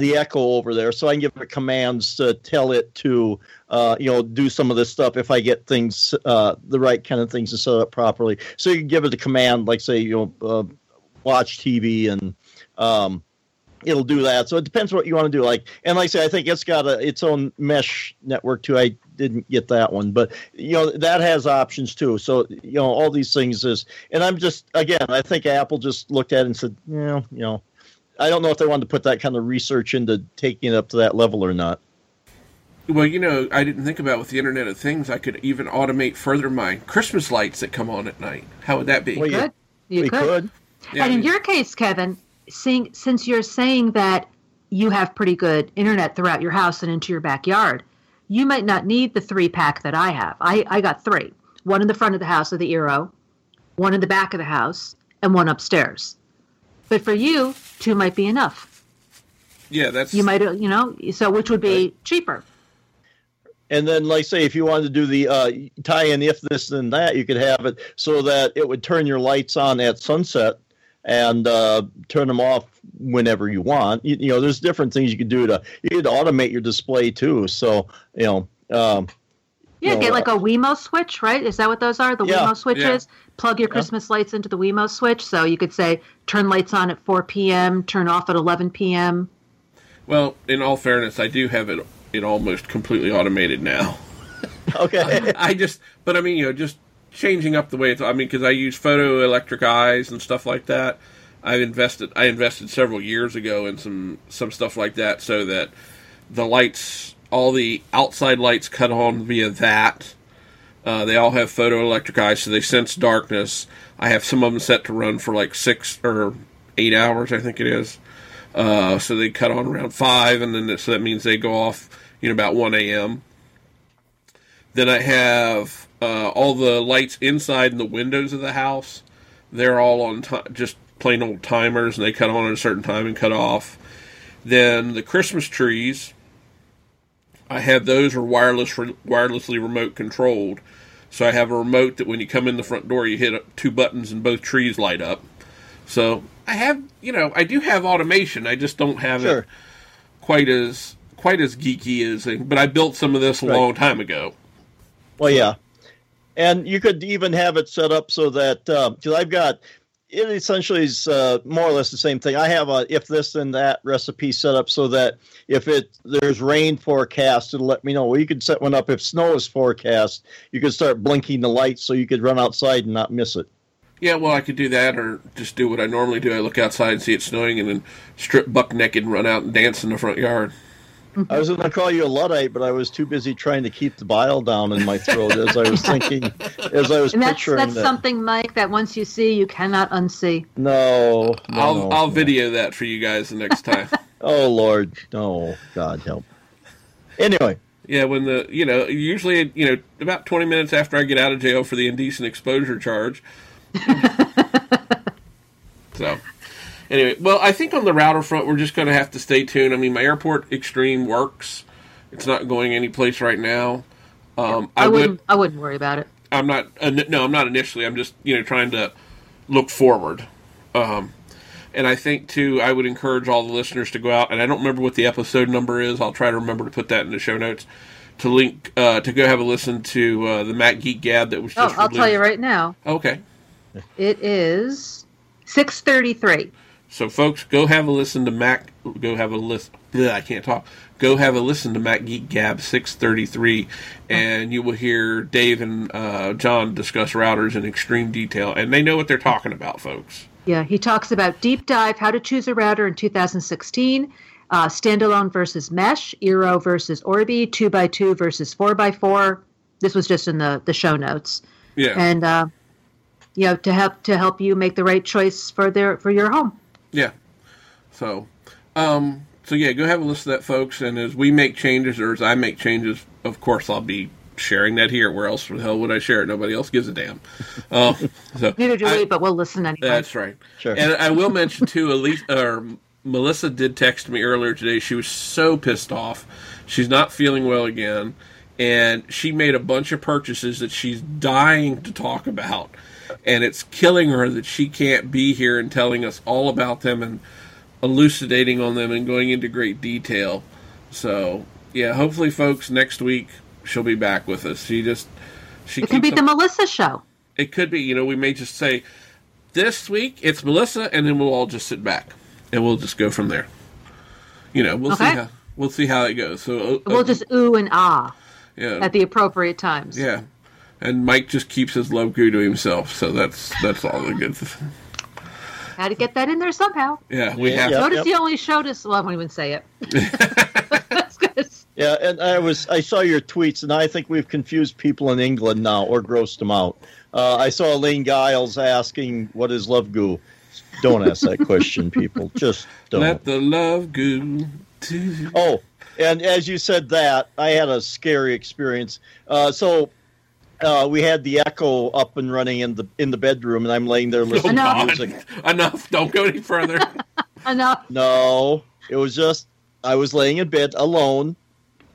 the echo over there so i can give it commands to tell it to uh, you know do some of this stuff if i get things uh, the right kind of things to set up properly. So you can give it a command like say you know uh, watch tv and um, it'll do that. So it depends what you want to do like and like i say i think it's got a, its own mesh network too. I didn't get that one but you know that has options too. So you know all these things is and i'm just again i think apple just looked at it and said you know you know I don't know if they wanted to put that kind of research into taking it up to that level or not. Well, you know, I didn't think about with the Internet of Things, I could even automate further my Christmas lights that come on at night. How would that be? Well, yeah. Good. You we could. could. Yeah, and in your case, Kevin, seeing, since you're saying that you have pretty good internet throughout your house and into your backyard, you might not need the three pack that I have. I, I got three one in the front of the house of the Eero, one in the back of the house, and one upstairs. But for you, two might be enough. yeah, that's You might, uh, you know, so which would be cheaper. And then, like, say, if you wanted to do the uh, tie in if this then that, you could have it so that it would turn your lights on at sunset and uh, turn them off whenever you want. You, you know, there's different things you could do to you could automate your display too. So you know, um, Yeah, get like a uh, Wemo switch, right? Is that what those are? The Yeah, Wemo switches? Plug your Yeah. Christmas lights into the Wemo switch. So you could say turn lights on at 4 p.m., turn off at 11 p.m. well. In all fairness, I do have it it almost completely automated now. okay, I just, but I mean, you know, just changing up the way it's. I mean, because I use photoelectric eyes and stuff like that. I've invested. I invested several years ago in some some stuff like that, so that the lights, all the outside lights, cut on via that. Uh, they all have photoelectric eyes, so they sense darkness. I have some of them set to run for like six or eight hours, I think it is. Uh, so they cut on around five, and then so that means they go off, you know, about one a.m. Then I have uh, all the lights inside and the windows of the house. They're all on ti just plain old timers, and they cut on at a certain time and cut off. Then the Christmas trees, I have those are wireless, wirelessly remote controlled. So I have a remote that when you come in the front door, you hit two buttons and both trees light up. So I have, you know, I do have automation. I just don't have sure. it quite as quite as geeky as. But I built some of this a Right. long time ago. Well, yeah, and you could even have it set up so that uh, because I've got it essentially is uh, more or less the same thing. I have a if this and that recipe set up so that if it there's rain forecast, it'll let me know. Well, you could set one up if snow is forecast. You could start blinking the lights so you could run outside and not miss it. Yeah, well, I could do that, or just do what I normally do. I look outside and see it snowing, and then strip buck naked and run out and dance in the front yard. I was going to call you a luddite, but I was too busy trying to keep the bile down in my throat as I was thinking, as I was And that's picturing that's that. something, Mike, that once you see, you cannot unsee. No, no, I'll no. I'll video that for you guys the next time. Oh Lord, no, God help. Anyway, yeah, when the you know usually you know about twenty minutes after I get out of jail for the indecent exposure charge. so. Anyway, well, I think on the router front, we're just going to have to stay tuned. I mean, my airport extreme works; it's not going anyplace right now. Um, I, I would wouldn't. I wouldn't worry about it. I'm not. Uh, no, I'm not initially. I'm just you know trying to look forward. Um, and I think too, I would encourage all the listeners to go out. And I don't remember what the episode number is. I'll try to remember to put that in the show notes. To link uh, to go have a listen to uh, the Mac Geek Gab that was Oh, just. I'll tell you right now. Okay, It is six thirty-three. So folks, go have a listen to Mac. Go have a list. I can't talk. Go have a listen to Mac Geek Gab six thirty three, and you will hear Dave and uh, John discuss routers in extreme detail, and they know what they're talking about, folks. Yeah, he talks about deep dive, how to choose a router in 2016, uh, standalone versus mesh, Eero versus Orbi, two by two versus four by four. This was just in the the show notes, Yeah. and uh, you know to help to help you make the right choice for their for your home. Yeah. So, um, so yeah, go have a listen to that, folks. And as we make changes, or as I make changes, of course, I'll be sharing that here. Where else the hell would I share it? Nobody else gives a damn. Um, so Neither do I- we, but we'll listen anyway. That's right. Sure. And I will mention too, Elise or Melissa did text me earlier today. She was so pissed off. She's not feeling well again, and she made a bunch of purchases that she's dying to talk about, and it's killing her that she can't be here and telling us all about them and elucidating on them and going into great detail. So yeah, hopefully, folks, next week she'll be back with us. She just she it can be the Melissa show. it could be. You know, we may just say this week it's Melissa, and then we'll all just sit back and we'll just go from there. You know, we'll see how we'll see how it goes. So uh, We'll just ooh and ah yeah, at the appropriate times. yeah. And Mike just keeps his love goo to himself, so that's that's all the good. Had to get that in there somehow. Yeah, we have. yeah. to. Notice you only showed us. Well, I won't even say it. Yeah, and I was I saw your tweets, and I think we've confused people in England now or grossed them out. Uh, I saw Elaine Giles asking, "What is love goo?" Don't ask that question, people. Just don't. Let the love goo. To... Oh, and as you said that, I had a scary experience. Uh, so uh, we had the echo up and running in the in the bedroom, and I'm laying there Oh, listening to music. Enough! Don't go any further. Enough. No, it was just I was laying in bed alone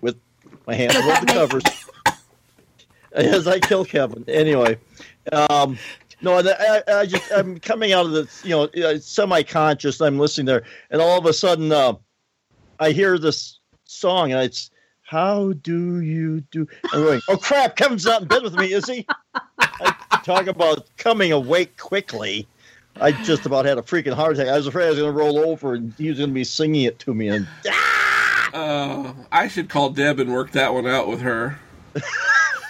with my hands above the covers as I kill Kevin. Anyway, um, no, I, I just I'm coming out of the you know uh, semi-conscious. I'm listening there, and all of a sudden uh, I hear this song, and it's how do you do? I'm going, oh crap! Kevin's not in bed with me, is he? I talk about coming awake quickly. I just about had a freaking heart attack. I was afraid I was going to roll over and he was going to be singing it to me. And Uh, I should call Deb and work that one out with her.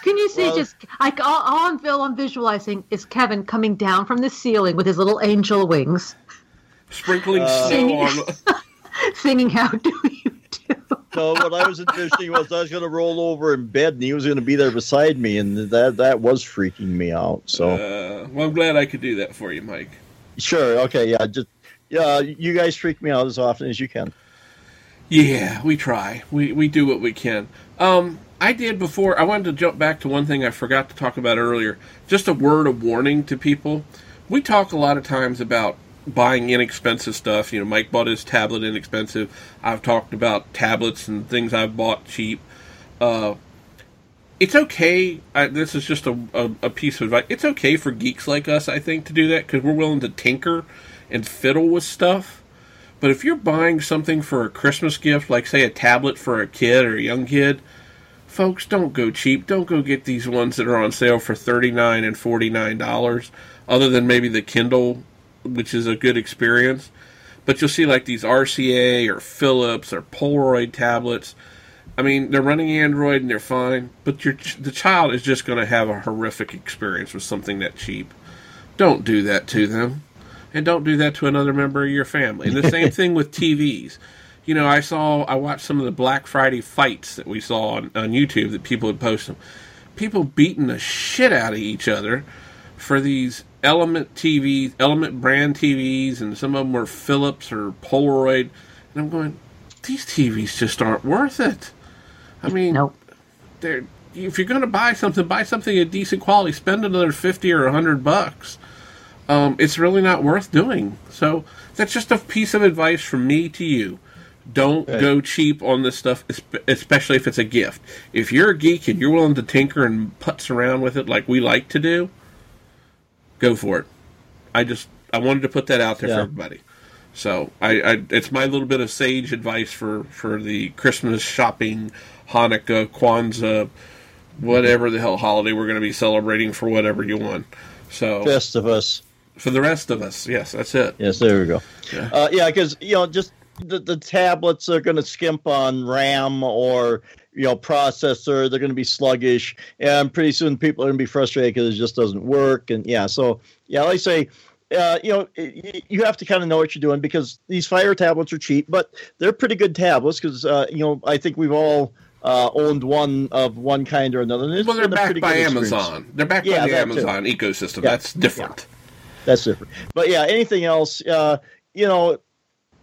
Can you see Well- just like all, all I'm, Phil, I'm visualizing is Kevin coming down from the ceiling with his little angel wings, Sprinkling Uh, snow on. singing "How Do You Do." So what I was envisioning was I was going to roll over in bed and he was going to be there beside me, and that that was freaking me out. So Uh, well, I'm glad I could do that for you, Mike. sure, okay, yeah, just yeah, you guys freak me out as often as you can. Yeah, we try. We we do what we can. Um, I did before. I wanted to jump back to one thing I forgot to talk about earlier. Just a word of warning to people. We talk a lot of times about buying inexpensive stuff. You know, Mike bought his tablet inexpensive. I've talked about tablets and things I've bought cheap. Uh, it's okay. I, this is just a, a, a piece of advice. It's okay for geeks like us, I think, to do that because we're willing to tinker and fiddle with stuff. But if you're buying something for a Christmas gift, like say a tablet for a kid or a young kid, folks, don't go cheap. Don't go get these ones that are on sale for thirty nine and forty nine dollars. Other than maybe the Kindle which is a good experience. But you'll see like these RCA or Philips or Polaroid tablets. I mean, they're running Android and they're fine, but your the child is just going to have a horrific experience with something that cheap. Don't do that to them, and don't do that to another member of your family. And the same thing with TVs. You know, I saw I watched some of the Black Friday fights that we saw on, on YouTube that people had posted. People beating the shit out of each other for these Element TVs, Element brand TVs, and some of them were Philips or Polaroid. And I'm going, these TVs just aren't worth it. I mean, Nope. they're if you're going to buy something, buy something of decent quality. Spend another fifty or hundred bucks. Um, it's really not worth doing. So that's just a piece of advice from me to you. Don't Right. go cheap on this stuff, especially if it's a gift. If you're a geek and you're willing to tinker and putz around with it like we like to do, go for it. I just I wanted to put that out there Yeah. for everybody. So I, I it's my little bit of sage advice for for the Christmas shopping, Hanukkah, Kwanzaa, whatever the hell holiday we're going to be celebrating for whatever you want. So Festivus. for the rest of us, yes, that's it. Yes, there we go. Yeah. Uh, yeah, because you know, just the, the tablets are going to skimp on RAM or you know processor. They're going to be sluggish, and pretty soon people are going to be frustrated because it just doesn't work. And yeah, so yeah, like I say. Uh, you know, you have to kind of know what you're doing because these Fire tablets are cheap, but they're pretty good tablets because uh, you know I think we've all uh, owned one of one kind or another. Well, they're backed by. Amazon. They're backed Yeah, by the that too. Amazon ecosystem. Yeah. That's different. That's different. But yeah, anything else, uh, you know,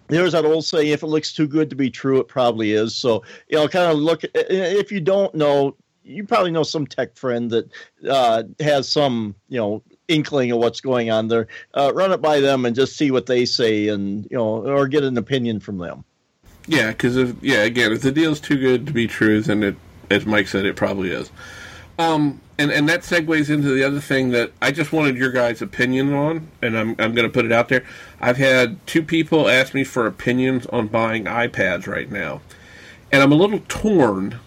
there's that old saying, if it looks too good to be true, it probably is. So, you know, kind of look, if you don't know, you probably know some tech friend that uh, has some, you know, inkling of what's going on there. Uh, run it by them and just see what they say and, you know, or get an opinion from them. Yeah, because if yeah, again, if the deal's too good to be true, then it, as Mike said, it probably is. Um, and and that segues into the other thing that I just wanted your guys' opinion on, and I'm I'm going to put it out there. I've had two people ask me for opinions on buying iPads right now, and I'm a little torn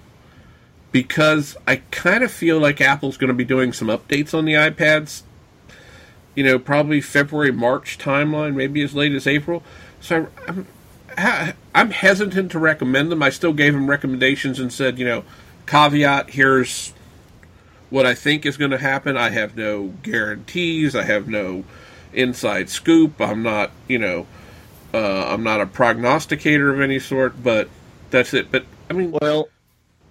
because I kind of feel like Apple's going to be doing some updates on the iPads. You know, probably February March timeline, maybe as late as April. So I'm I'm hesitant to recommend them. I still gave them recommendations and said, you know, caveat here's what I think is going to happen. I have no guarantees. I have no inside scoop. I'm not, you know, uh, I'm not a prognosticator of any sort. But that's it. But I mean, Well,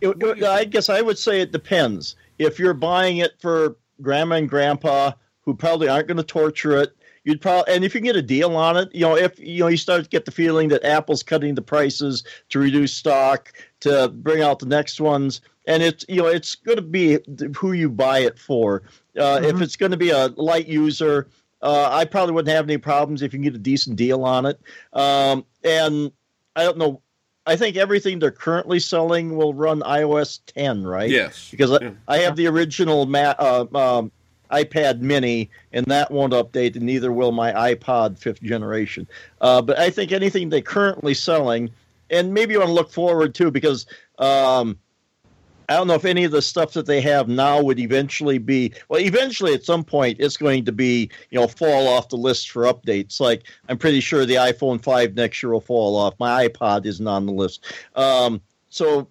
it, you I guess I would say it depends. If you're buying it for grandma and grandpa who probably aren't going to torture it, you'd probably and if you can get a deal on it, you know, if you know you start to get the feeling that Apple's cutting the prices to reduce stock to bring out the next ones, and it's you know it's going to be who you buy it for. Uh, If it's going to be a light user. Uh, I probably wouldn't have any problems if you can get a decent deal on it. Um, and I don't know. I think everything they're currently selling will run iOS 10, right? yes, Because I, Yeah. I have the original ma- uh, um, iPad Mini, and that won't update, and neither will my iPod fifth generation. Uh, but I think anything they're currently selling, and maybe you want to look forward too, because um, I don't know if any of the stuff that they have now would eventually be well. Eventually, at some point, it's going to be you know fall off the list for updates. Like I'm pretty sure the iPhone five next year will fall off. My iPod isn't on the list. Um, so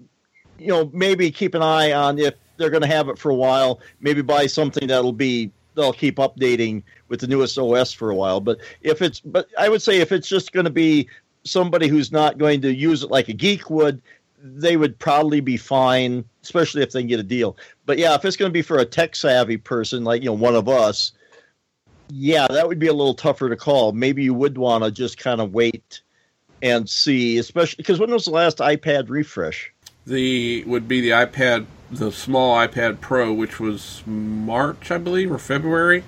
you know maybe keep an eye on if they're going to have it for a while. Maybe buy something that'll be they'll keep updating with the newest OS for a while. But if it's but I would say if it's just going to be somebody who's not going to use it like a geek would, they would probably be fine, especially if they can get a deal. But yeah, if it's going to be for a tech savvy person like you know one of us, yeah, that would be a little tougher to call. Maybe you would want to just kind of wait and see, especially because when was the last iPad refresh? the would be the iPad, the small iPad Pro, which was March, I believe, or February.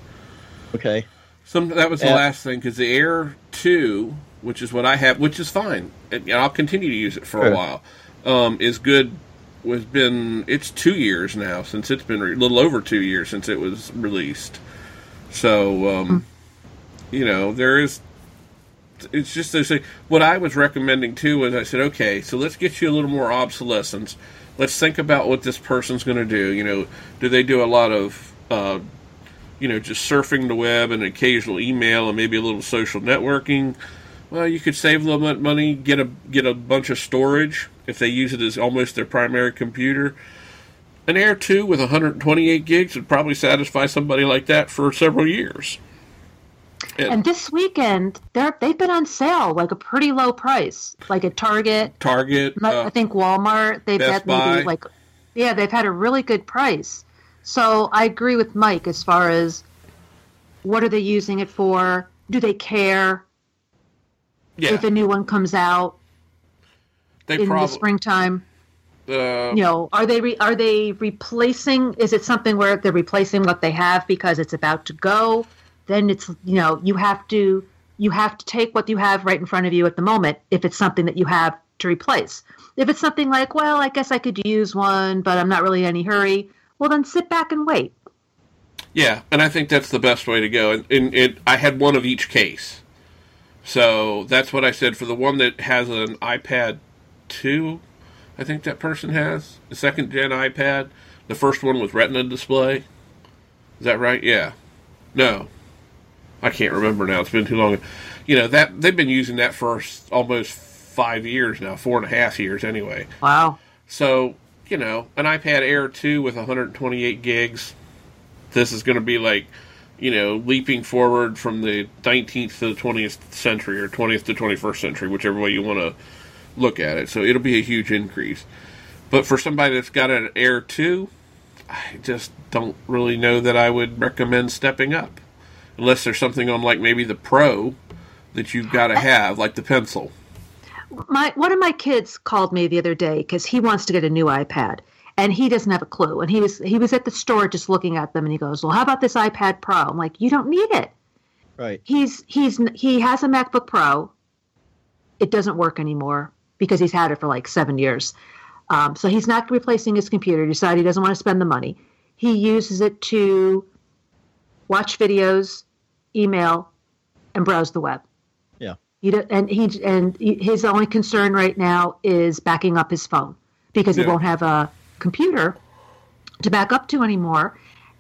Okay, Some that was the Yeah. last thing because the Air Two, which is what I have, which is fine, and and I'll continue to use it for Sure. a while, um, is good. Was been it's two years now since it's been re- a little over two years since it was released. So um, you know there is. It's just say what I was recommending too was I said okay, so let's get you a little more obsolescence. Let's think about what this person's going to do. You know, do they do a lot of uh, you know, just surfing the web and occasional email and maybe a little social networking, well, you could save a little bit of money, get a get a bunch of storage if they use it as almost their primary computer. An Air 2 with 128 gigs would probably satisfy somebody like that for several years. And, and this weekend, they're they've been on sale like a pretty low price, like at Target, Target, I uh, think Walmart. They've Best had maybe Buy. like, yeah, they've had a really good price. So I agree with Mike as far as what are they using it for? Do they care yeah, if a new one comes out they in the springtime? Uh, you know are they re- are they replacing is it something where they're replacing what they have because it's about to go then it's you know you have to you have to take what you have right in front of you at the moment if it's something that you have to replace if it's something like well i guess i could use one but i'm not really in any hurry well then sit back and wait Yeah, and I think that's the best way to go. And, and it, I had one of each case, so that's what I said for the one that has an iPad two. I think that person has the second gen iPad. The first one with Retina display. Is that right? Yeah. No, I can't remember now. It's been too long. You know that they've been using that for almost five years now, four and a half years anyway. wow So, you know, an iPad Air 2 with 128 gigs, this is going to be like, you know, leaping forward from the 19th to the 20th century or 20th to 21st century, whichever way you want to look at it. So it'll be a huge increase. But for somebody that's got an Air 2, I just don't really know that I would recommend stepping up. Unless there's something on, like, maybe the Pro that you've got to have, like the pencil. my one of my kids called me the other day because he wants to get a new iPad and he doesn't have a clue and he was he was at the store just looking at them and he goes well how about this iPad Pro I'm like you don't need it Right. he's he's he has a MacBook Pro it doesn't work anymore because he's had it for like seven years. Um, so he's not replacing his computer. He decided he doesn't want to spend the money. He uses it to watch videos email and browse the web. Yeah. he do, and he and he- his only concern right now is backing up his phone because he won't have a computer to back up to anymore.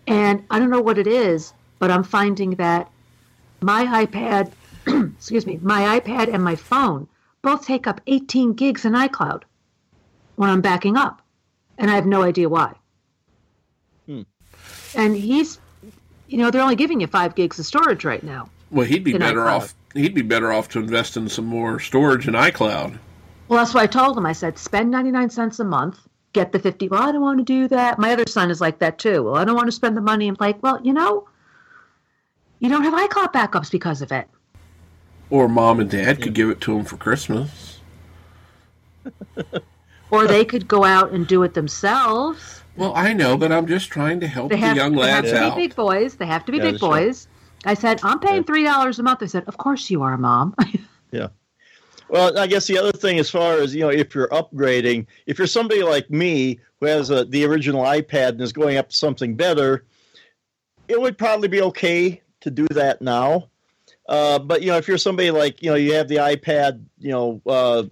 And I don't know what it is, but I'm finding that my iPad, excuse me, my iPad and my phone both take up 18 gigs in iCloud when I'm backing up, and I have no idea why. Hmm. And he's, you know, they're only giving you five gigs of storage right now. Well, he'd be better iCloud. off. He'd be better off to invest in some more storage in iCloud. Well, that's what I told him. I said, spend 99 cents a month, get the 50. Well, I don't want to do that. My other son is like that too. Well, I don't want to spend the money. I'm like, well, you know, you don't have iCloud backups because of it. Or mom and dad could give it to him for Christmas. Or they could go out and do it themselves. Well, I know, but I'm just trying to help They the have, young they have lads to out. be big boys. They have to be Yeah, big that's right. boys. I said, I'm paying $3 a month. They said, of course you are, Mom. Yeah. Well, I guess the other thing, as far as you know, if you're upgrading, if you're somebody like me who has a, the original iPad and is going up to something better, it would probably be okay to do that now. Uh, but you know, if you're somebody like you know, you have the iPad, you know, uh,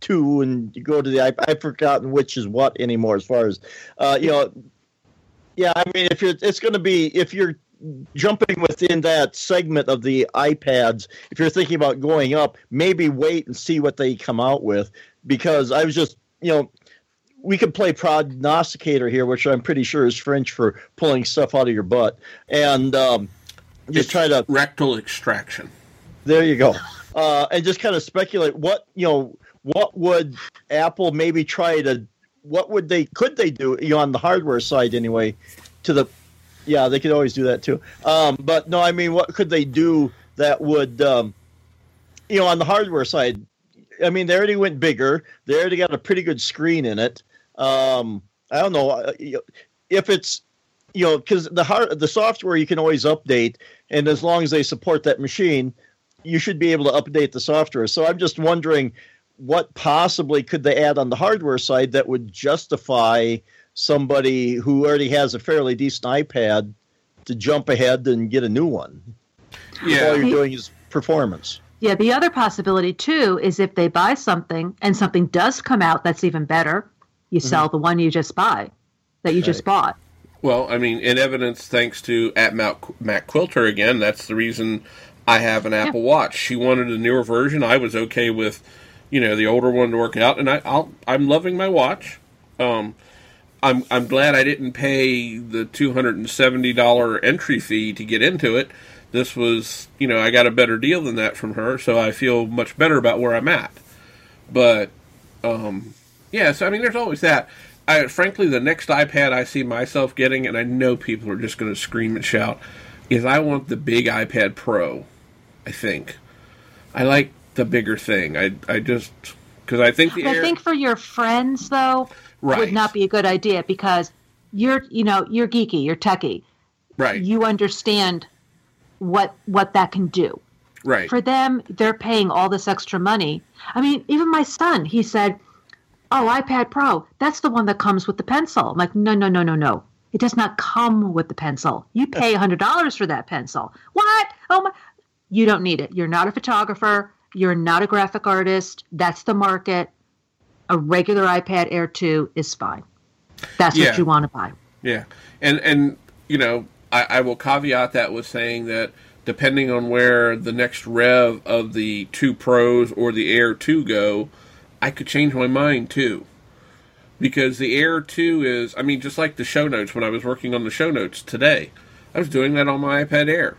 two, and you go to the iPad, I've forgotten which is what anymore. As far as uh, you know, yeah, I mean, if you're, it's going to be if you're jumping within that segment of the iPads, if you're thinking about going up, maybe wait and see what they come out with. Because I was just, you know, we could play prognosticator here, which I'm pretty sure is French for pulling stuff out of your butt, and um, just It's try to. rectal extraction. There you go, uh, and just kind of speculate what you know. What would Apple maybe try to? What would they? Could they do? You know, on the hardware side anyway, to the yeah, they could always do that too. Um, but no, I mean, what could they do that would, um, you know, on the hardware side? I mean, they already went bigger. They already got a pretty good screen in it. Um, I don't know uh, if it's, you know, because the hard the software you can always update, and as long as they support that machine, you should be able to update the software. So I'm just wondering, what possibly could they add on the hardware side that would justify somebody who already has a fairly decent iPad to jump ahead and get a new one. Yeah. All you're doing is performance. yeah, the other possibility too is if they buy something and something does come out that's even better, you mm-hmm. sell the one you just buy, that you just bought. Well, I mean, in evidence, thanks to at Matt, Matt Quilter again. That's the reason I have an Apple Watch. She wanted a newer version. I was okay with, you know, the older one to work out, and I, I'll, I'm loving my watch. Um, I'm I'm glad I didn't pay the two hundred and seventy dollar entry fee to get into it. This was, you know, I got a better deal than that from her, so I feel much better about where I'm at. But, um, yeah, so I mean, there's always that. I, frankly, the next iPad I see myself getting, and I know people are just going to scream and shout, is I want the big iPad Pro. I think I like the bigger thing. I I just because I think the I Air, think for your friends though Right. would not be a good idea because you're you know you're geeky, you're techie, right, you understand what what that can do. right, For them, they're paying all this extra money. I mean, even my son, he said, "Oh, iPad Pro, that's the one that comes with the pencil." I'm like, "No, no, no, no, no. It does not come with the pencil. You pay $100 for that pencil." What? Oh my you don't need it. You're not a photographer. You're not a graphic artist. That's the market. A regular iPad Air 2 is fine. That's Yeah. what you want to buy. Yeah, and and you know, I, I will caveat that with saying that depending on where the next rev of the two pros or the Air Two go, I could change my mind too. Because the Air Two is, I mean, just like the show notes when I was working on the show notes today, I was doing that on my iPad Air,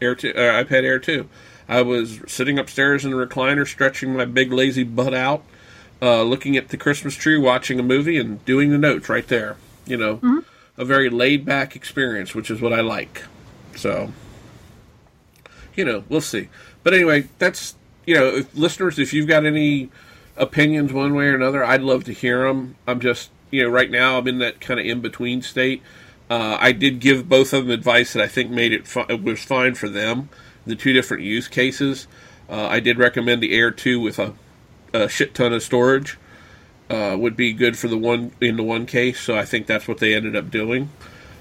Air Two, uh, iPad Air Two. I was sitting upstairs in the recliner, stretching my big lazy butt out, uh, looking at the Christmas tree, watching a movie, and doing the notes right there. You know, a very laid back experience, which is what I like. So, you know, we'll see. But anyway, that's you know, if, listeners, if you've got any opinions one way or another, I'd love to hear them. I'm just you know, right now I'm in that kind of in between state. Uh, I did give both of them advice that I think made it, fi- it was fine for them. The two different use cases. Uh, I did recommend the Air 2 with a, a shit ton of storage uh, would be good for the one in the one case. So I think that's what they ended up doing.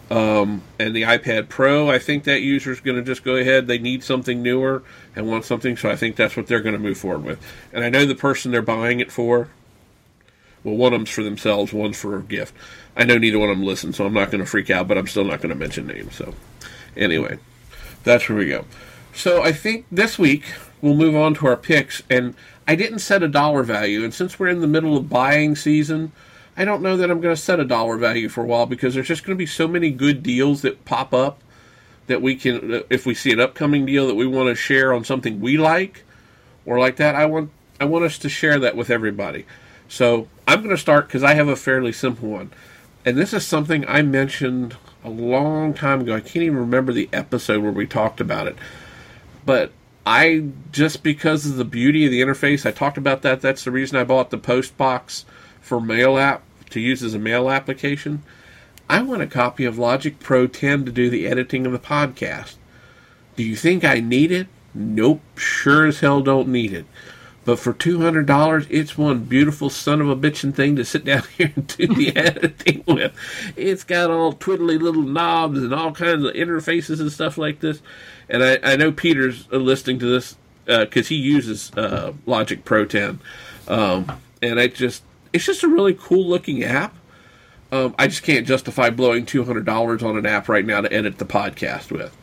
Um, and the iPad Pro, I think that user's going to just go ahead. They need something newer and want something, so I think that's what they're going to move forward with. And I know the person they're buying it for. Well, one of them's for themselves, one's for a gift. I know neither one of them listen, so I'm not going to freak out, but I'm still not going to mention names. So, anyway, that's where we go. So I think this week we'll move on to our picks, and I didn't set a dollar value, and since we're in the middle of buying season, I don't know that I'm going to set a dollar value for a while because there's just going to be so many good deals that pop up that we can, if we see an upcoming deal that we want to share on something we like or like that, I want I want us to share that with everybody. So I'm going to start because I have a fairly simple one, and this is something I mentioned a long time ago. I can't even remember the episode where we talked about it, but I just because of the beauty of the interface, I talked about that. That's the reason I bought the Postbox for Mail app to use as a mail application. I want a copy of Logic Pro 10 to do the editing of the podcast. Do you think I need it? Nope, sure as hell don't need it. But for two hundred dollars, it's one beautiful son of a bitchin' thing to sit down here and do the editing with. It's got all twiddly little knobs and all kinds of interfaces and stuff like this. And I, I know Peter's uh, listening to this because he uses uh, Logic Pro 10, um, and I just it's just a really cool looking app. Um, I just can't justify blowing two hundred dollars on an app right now to edit the podcast with.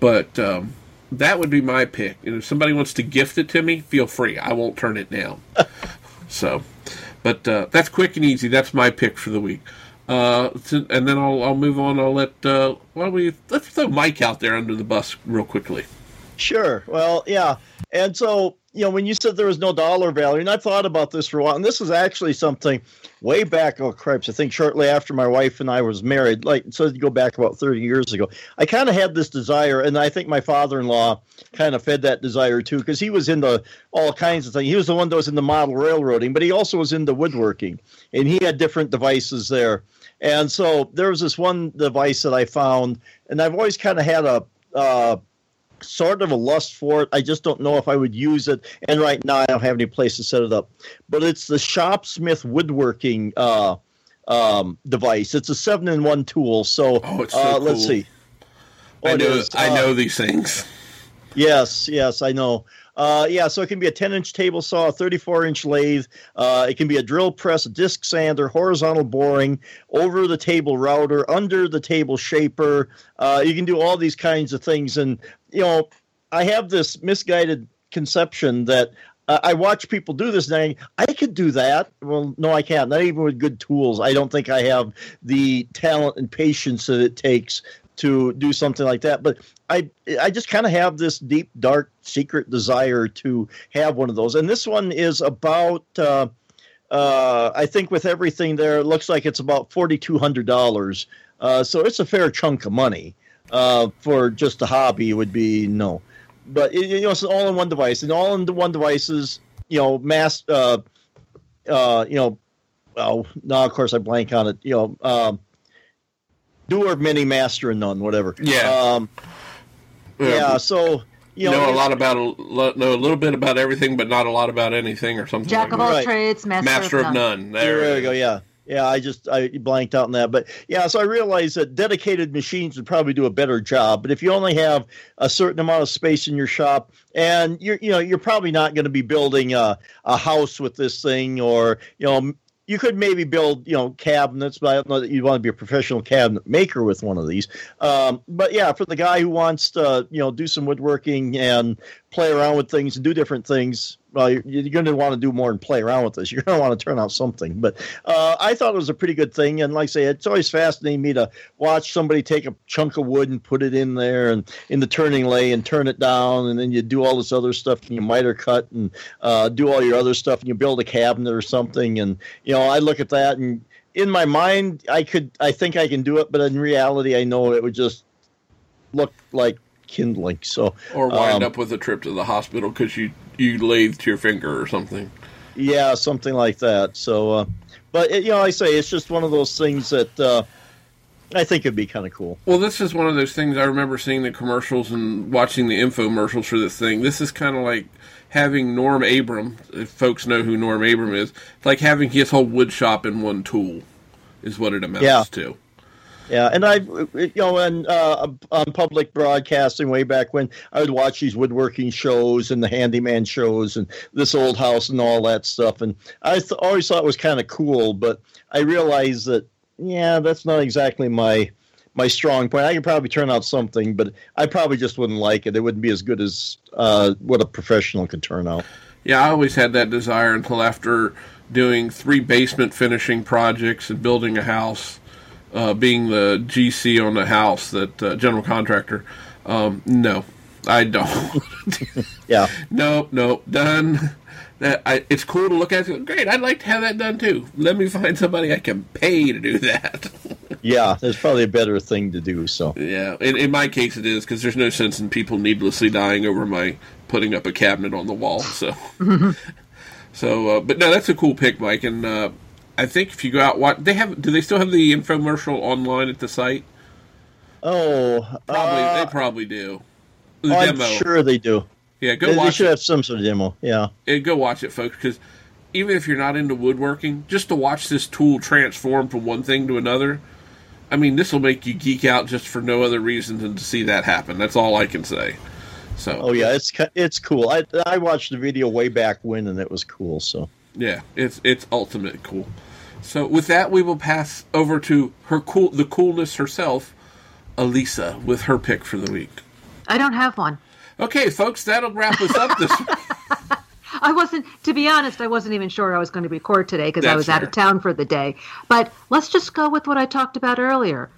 But um, that would be my pick. And if somebody wants to gift it to me, feel free. I won't turn it down. so, but uh, that's quick and easy. That's my pick for the week. Uh, to- and then I'll, I'll move on. I'll let uh, why don't we let's throw Mike out there under the bus real quickly. Sure. Well, yeah. And so, you know, when you said there was no dollar value, and I thought about this for a while, and this was actually something way back, oh cripes, I think shortly after my wife and I was married, like so you go back about 30 years ago. I kind of had this desire, and I think my father-in-law kind of fed that desire too, because he was into all kinds of things. He was the one that was in the model railroading, but he also was into woodworking, and he had different devices there. And so there was this one device that I found, and I've always kind of had a uh, sort of a lust for it. I just don't know if I would use it. And right now, I don't have any place to set it up. But it's the Shopsmith woodworking uh, um, device. It's a seven-in-one tool. So, Oh, it's so uh, let's cool. see. I know is, I uh, know these things. Yes, yes, I know. Uh, yeah, so it can be a 10 inch table saw, a 34 inch lathe. Uh, it can be a drill press, a disc sander, horizontal boring, over the table router, under the table shaper. Uh, you can do all these kinds of things. And, you know, I have this misguided conception that uh, I watch people do this and I, could do that. Well, no, I can't. Not even with good tools. I don't think I have the talent and patience that it takes to do something like that. But I I just kind of have this deep, dark, secret desire to have one of those. And this one is about. Uh, uh, I think with everything there, it looks like it's about forty two hundred dollars. Uh, so it's a fair chunk of money uh, for just a hobby. Would be no, but it, you know it's all in one device, and all in the one devices. You know, mass. Uh, uh, you know, well, no, of course I blank on it. You know, um, doer, mini, master, and none, whatever. Yeah. Um, yeah. So you know, know a lot about a know a little bit about everything, but not a lot about anything or something. Jack like of all trades, master, Master of of none. none. There, There we go. Yeah. Yeah, I just I blanked out on that, but yeah, so I realized that dedicated machines would probably do a better job. But if you only have a certain amount of space in your shop, and you're you know you're probably not going to be building a, a house with this thing, or you know you could maybe build you know cabinets, but I don't know that you'd want to be a professional cabinet maker with one of these. Um, but yeah, for the guy who wants to you know do some woodworking and play around with things and do different things. Well, you're, going to want to do more and play around with this. You're going to want to turn out something. But uh, I thought it was a pretty good thing. And like I say, it's always fascinating me to watch somebody take a chunk of wood and put it in there and in the turning lay and turn it down. And then you do all this other stuff and you miter cut and uh, do all your other stuff and you build a cabinet or something. And, you know, I look at that and in my mind, I could, I think I can do it. But in reality, I know it would just look like kindling. So, Or wind Um, up with a trip to the hospital because you you lathed your finger or something. Yeah, something like that. So, uh, but it, you know, I say it's just one of those things that uh, I think would be kind of cool. Well, this is one of those things I remember seeing the commercials and watching the infomercials for this thing. This is kind of like having Norm Abram, if folks know who Norm Abram is, it's like having his whole wood shop in one tool, is what it amounts Yeah. to. Yeah, and I, you know, and uh, on public broadcasting way back when I would watch these woodworking shows and the handyman shows and this old house and all that stuff, and I th- always thought it was kind of cool, but I realized that yeah, that's not exactly my my strong point. I could probably turn out something, but I probably just wouldn't like it. It wouldn't be as good as uh, what a professional could turn out. Yeah, I always had that desire until after doing three basement finishing projects and building a house, uh, being the GC on the house, that uh, general contractor. Um, no, I don't. Yeah. nope, nope, done. That I, it's cool to look at. Great, I'd like to have that done too. Let me find somebody I can pay to do that. Yeah, there's probably a better thing to do. So yeah, in, in my case it is because there's no sense in people needlessly dying over my putting up a cabinet on the wall. So, so, uh, but no, that's a cool pick, Mike. And uh, I think if you go out, what they have? Do they still have the infomercial online at the site? oh, Probably, uh, they probably do. The I'm demo, sure they do. yeah. Go They, they watch should it. have some sort of demo. Yeah. and go watch it, folks, because even if you're not into woodworking, just to watch this tool transform from one thing to another, I mean, this will make you geek out just for no other reason than to see that happen. That's all I can say. So, Oh yeah, it's it's cool. I I watched the video way back when, and it was cool. So yeah, it's it's ultimate cool. So, with that, we will pass over to her cool, the coolness herself, Elisa, with her pick for the week. I don't have one. Okay, folks, that'll wrap us up this. I wasn't, to be honest, I wasn't even sure I was going to record today because I was out of town for the day. But let's just go with what I talked about earlier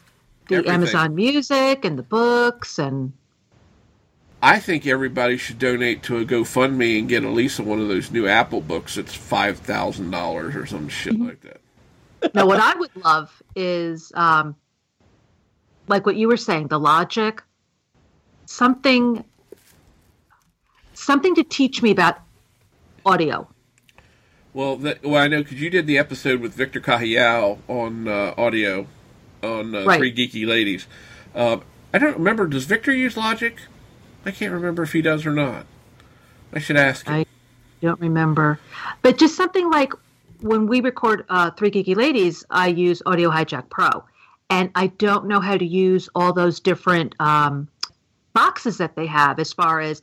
the Everything. Amazon Music and the books and I think everybody should donate to a GoFundMe and get Elisa one of those new Apple books. It's five thousand dollars or some shit like that. now what I would love is um, like what you were saying, the logic, something, something to teach me about audio. Well, that, well, I know because you did the episode with Victor Cahill on uh, audio on uh, Right. Three Geeky Ladies. Uh, I don't remember. Does Victor use Logic? I can't remember if he does or not. I should ask him. I don't remember, but just something like when we record uh, Three Geeky Ladies, I use Audio Hijack Pro, and I don't know how to use all those different um, boxes that they have as far as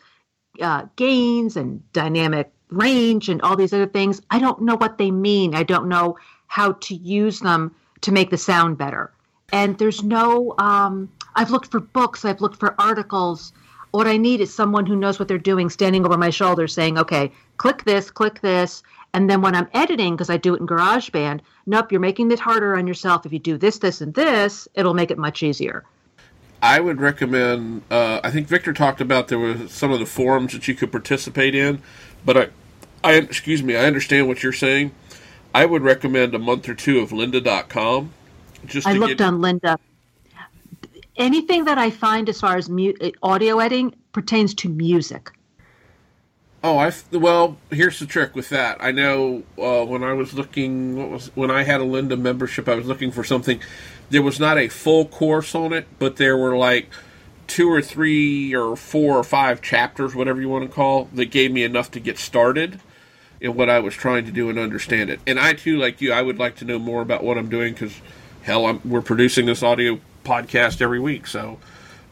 uh, gains and dynamic range and all these other things. I don't know what they mean. I don't know how to use them to make the sound better. And there's no, um, I've looked for books, I've looked for articles. What I need is someone who knows what they're doing standing over my shoulder saying, okay, click this, click this. And then when I'm editing, because I do it in GarageBand, nope, you're making it harder on yourself. If you do this, this, and this, it'll make it much easier. I would recommend. Uh, I think Victor talked about there were some of the forums that you could participate in, but I, I excuse me, I understand what you're saying. I would recommend a month or two of Lynda.com. Just I looked get... on Lynda. Anything that I find as far as mu- audio editing pertains to music. Oh, I well. Here's the trick with that. I know uh, when I was looking, what was when I had a Lynda membership, I was looking for something. There was not a full course on it, but there were like two or three or four or five chapters, whatever you want to call, that gave me enough to get started in what I was trying to do and understand it. And I too, like you, I would like to know more about what I'm doing because, hell, I'm, we're producing this audio podcast every week, so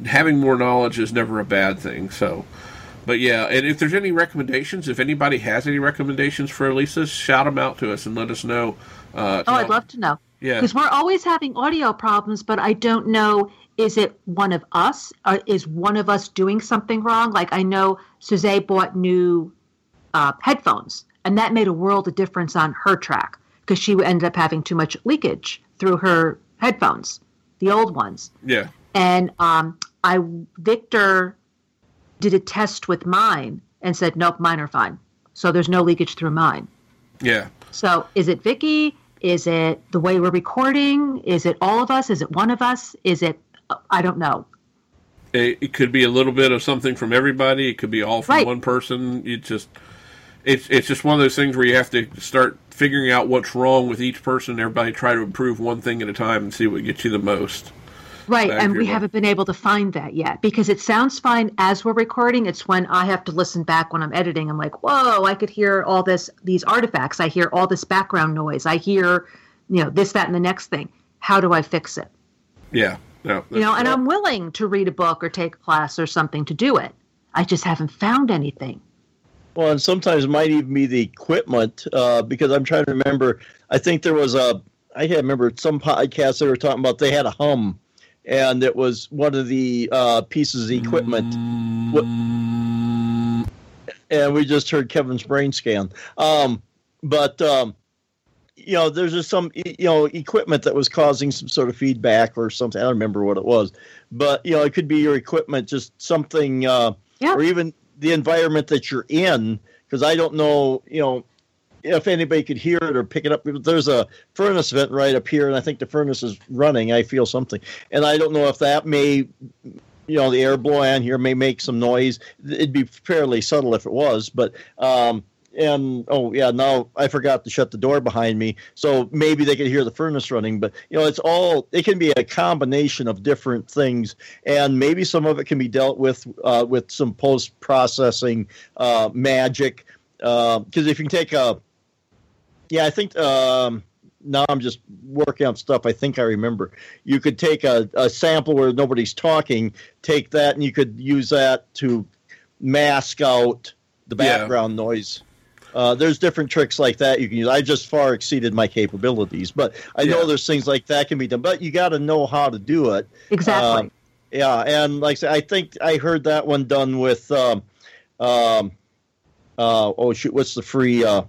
having more knowledge is never a bad thing. So. But yeah, and if there's any recommendations, if anybody has any recommendations for Elisa, shout them out to us and let us know. Uh, oh, I'd love to know. Yeah, because we're always having audio problems, but I don't know is it one of us? Or is one of us doing something wrong? Like I know Suzette bought new uh, headphones, and that made a world of difference on her track because she ended up having too much leakage through her headphones, the old ones. Yeah. And um, I Victor did a test with mine and said, nope, mine are fine. So there's no leakage through mine. Yeah. So is it Vicky? Is it the way we're recording? Is it all of us? Is it one of us? Is it I don't know. It, it, could be a little bit of something from everybody. It could be all from right. one person. It just it's it's just one of those things where you have to start figuring out what's wrong with each person. Everybody try to improve one thing at a time and see what gets you the most. Right, and we haven't been able to find that yet because it sounds fine as we're recording. It's when I have to listen back when I'm editing. I'm like, whoa, I could hear all this, these artifacts. I hear all this background noise. I hear, you know, this, that, and the next thing. How do I fix it? Yeah, no, you know, and I'm willing to read a book or take a class or something to do it. I just haven't found anything. Well, and sometimes it might even be the equipment uh, because I'm trying to remember. I think there was a. I can't remember some podcast they were talking about. They had a hum, and it was one of the uh, pieces of equipment. Mm. And we just heard Kevin's brain scan. Um, but um, you know, there's just some you know equipment that was causing some sort of feedback or something. I don't remember what it was, but you know, it could be your equipment, just something, uh, yeah. or even the environment that you're in. Because I don't know, you know, if anybody could hear it or pick it up. There's a furnace vent right up here, and I think the furnace is running. I feel something, and I don't know if that may, you know, the air blowing here may make some noise. It'd be fairly subtle if it was, but um, and oh yeah now i forgot to shut the door behind me so maybe they could hear the furnace running but you know it's all it can be a combination of different things and maybe some of it can be dealt with uh, with some post processing uh, magic because uh, if you can take a yeah i think um, now i'm just working on stuff i think i remember you could take a, a sample where nobody's talking take that and you could use that to mask out the background yeah. noise uh, there's different tricks like that you can use. I just far exceeded my capabilities, but I yeah. know there's things like that can be done. But you got to know how to do it. Exactly. Um, yeah, and like I said, I think I heard that one done with. Um, um, uh, oh shoot, what's the free uh,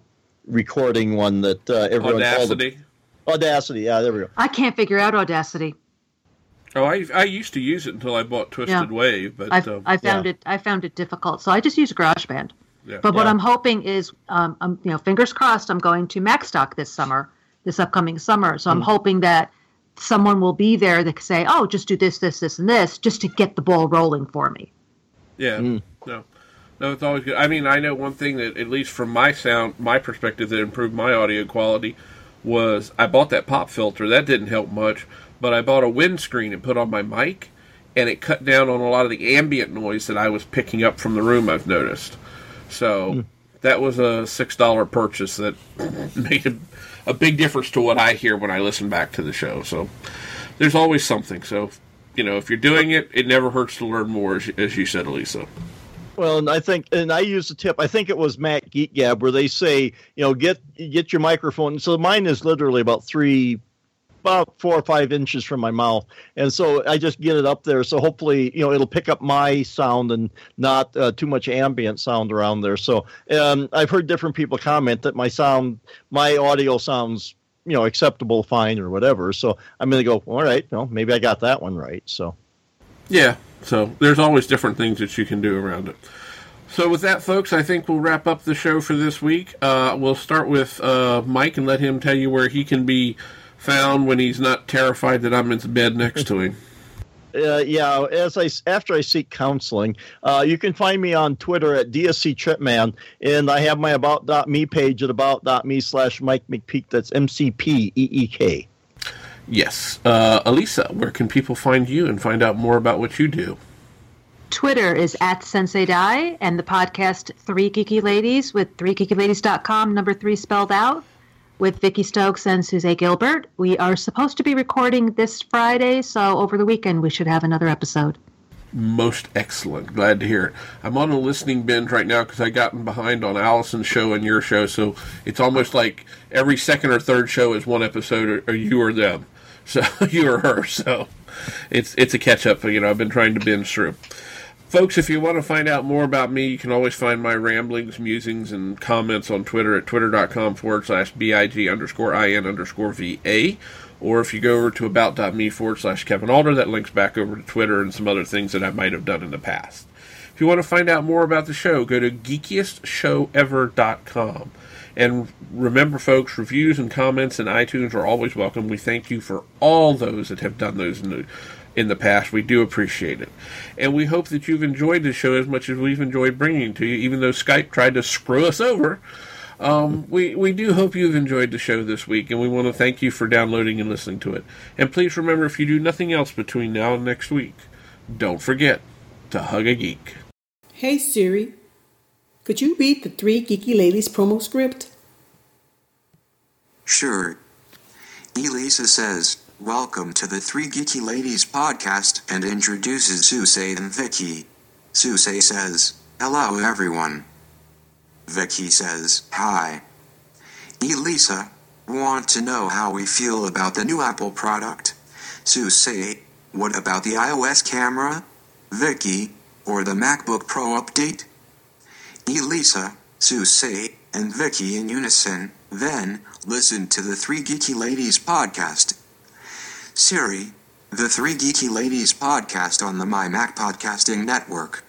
recording one that uh, everyone Audacity. Audacity, yeah, there we go. I can't figure out Audacity. Oh, I I used to use it until I bought Twisted yeah. Wave, but um, I found yeah. it I found it difficult, so I just use GarageBand. Yeah. But what yeah. I'm hoping is, um, I'm, you know, fingers crossed, I'm going to Macstock this summer, this upcoming summer. So I'm mm. hoping that someone will be there that can say, "Oh, just do this, this, this, and this," just to get the ball rolling for me. Yeah. Mm. No. No, it's always good. I mean, I know one thing that, at least from my sound, my perspective, that improved my audio quality was I bought that pop filter. That didn't help much, but I bought a windscreen and put on my mic, and it cut down on a lot of the ambient noise that I was picking up from the room. I've noticed. So that was a six dollar purchase that made a, a, big difference to what I hear when I listen back to the show. So there's always something. So you know, if you're doing it, it never hurts to learn more, as, as you said, Elisa. Well, and I think, and I use the tip. I think it was Mac Geek Gab where they say, you know, get get your microphone. So mine is literally about three, about four or five inches from my mouth, and so I just get it up there. So hopefully, you know, it'll pick up my sound and not uh, too much ambient sound around there. So um, I've heard different people comment that my sound, my audio sounds, you know, acceptable, fine, or whatever. So I'm going to go, all right, well, maybe I got that one right. So. Yeah, so there's always different things that you can do around it. So with that, folks, I think we'll wrap up the show for this week. Uh, we'll start with uh, Mike and let him tell you where he can be found when he's not terrified that I'm in the bed next to him. Uh, yeah, as I after I seek counseling, uh, you can find me on Twitter at DSC Tripman, and I have my about.me page at about.me slash Mike McPeek. That's M C P E E K. Yes. Uh, Elisa, where can people find you and find out more about what you do? Twitter is at Sensei Die, and the podcast Three Geeky Ladies with threegeekyladies.com, number three spelled out, with Vicki Stokes and Suze Gilbert. We are supposed to be recording this Friday, so over the weekend we should have another episode. Most excellent. Glad to hear it. I'm on a listening binge right now because I've gotten behind on Allison's show and your show, so it's almost like every second or third show is one episode, or, or you or them. So you or her. So it's it's a catch up. You know, I've been trying to binge through. Folks, if you want to find out more about me, you can always find my ramblings, musings, and comments on Twitter at twitter.com forward slash BIG underscore IN underscore VA. Or if you go over to about.me forward slash Kevin Alder, that links back over to Twitter and some other things that I might have done in the past. If you want to find out more about the show, go to geekiestshowever.com. And remember, folks, reviews and comments in iTunes are always welcome. We thank you for all those that have done those in the, in the past. We do appreciate it. And we hope that you've enjoyed the show as much as we've enjoyed bringing it to you, even though Skype tried to screw us over. Um, we, we do hope you've enjoyed the show this week, and we want to thank you for downloading and listening to it. And please remember, if you do nothing else between now and next week, don't forget to hug a geek. Hey Siri, could you read the Three Geeky Ladies promo script? Sure. Elisa says, Welcome to the Three Geeky Ladies podcast and introduces Suze and Vicky. Suze says, Hello everyone. Vicky says, Hi. Elisa, want to know how we feel about the new Apple product? Suze, what about the iOS camera? Vicky, or the MacBook Pro update? Elisa, Suze, and Vicky in unison, then, listen to the Three Geeky Ladies podcast. Siri, the Three Geeky Ladies podcast on the My Mac Podcasting Network.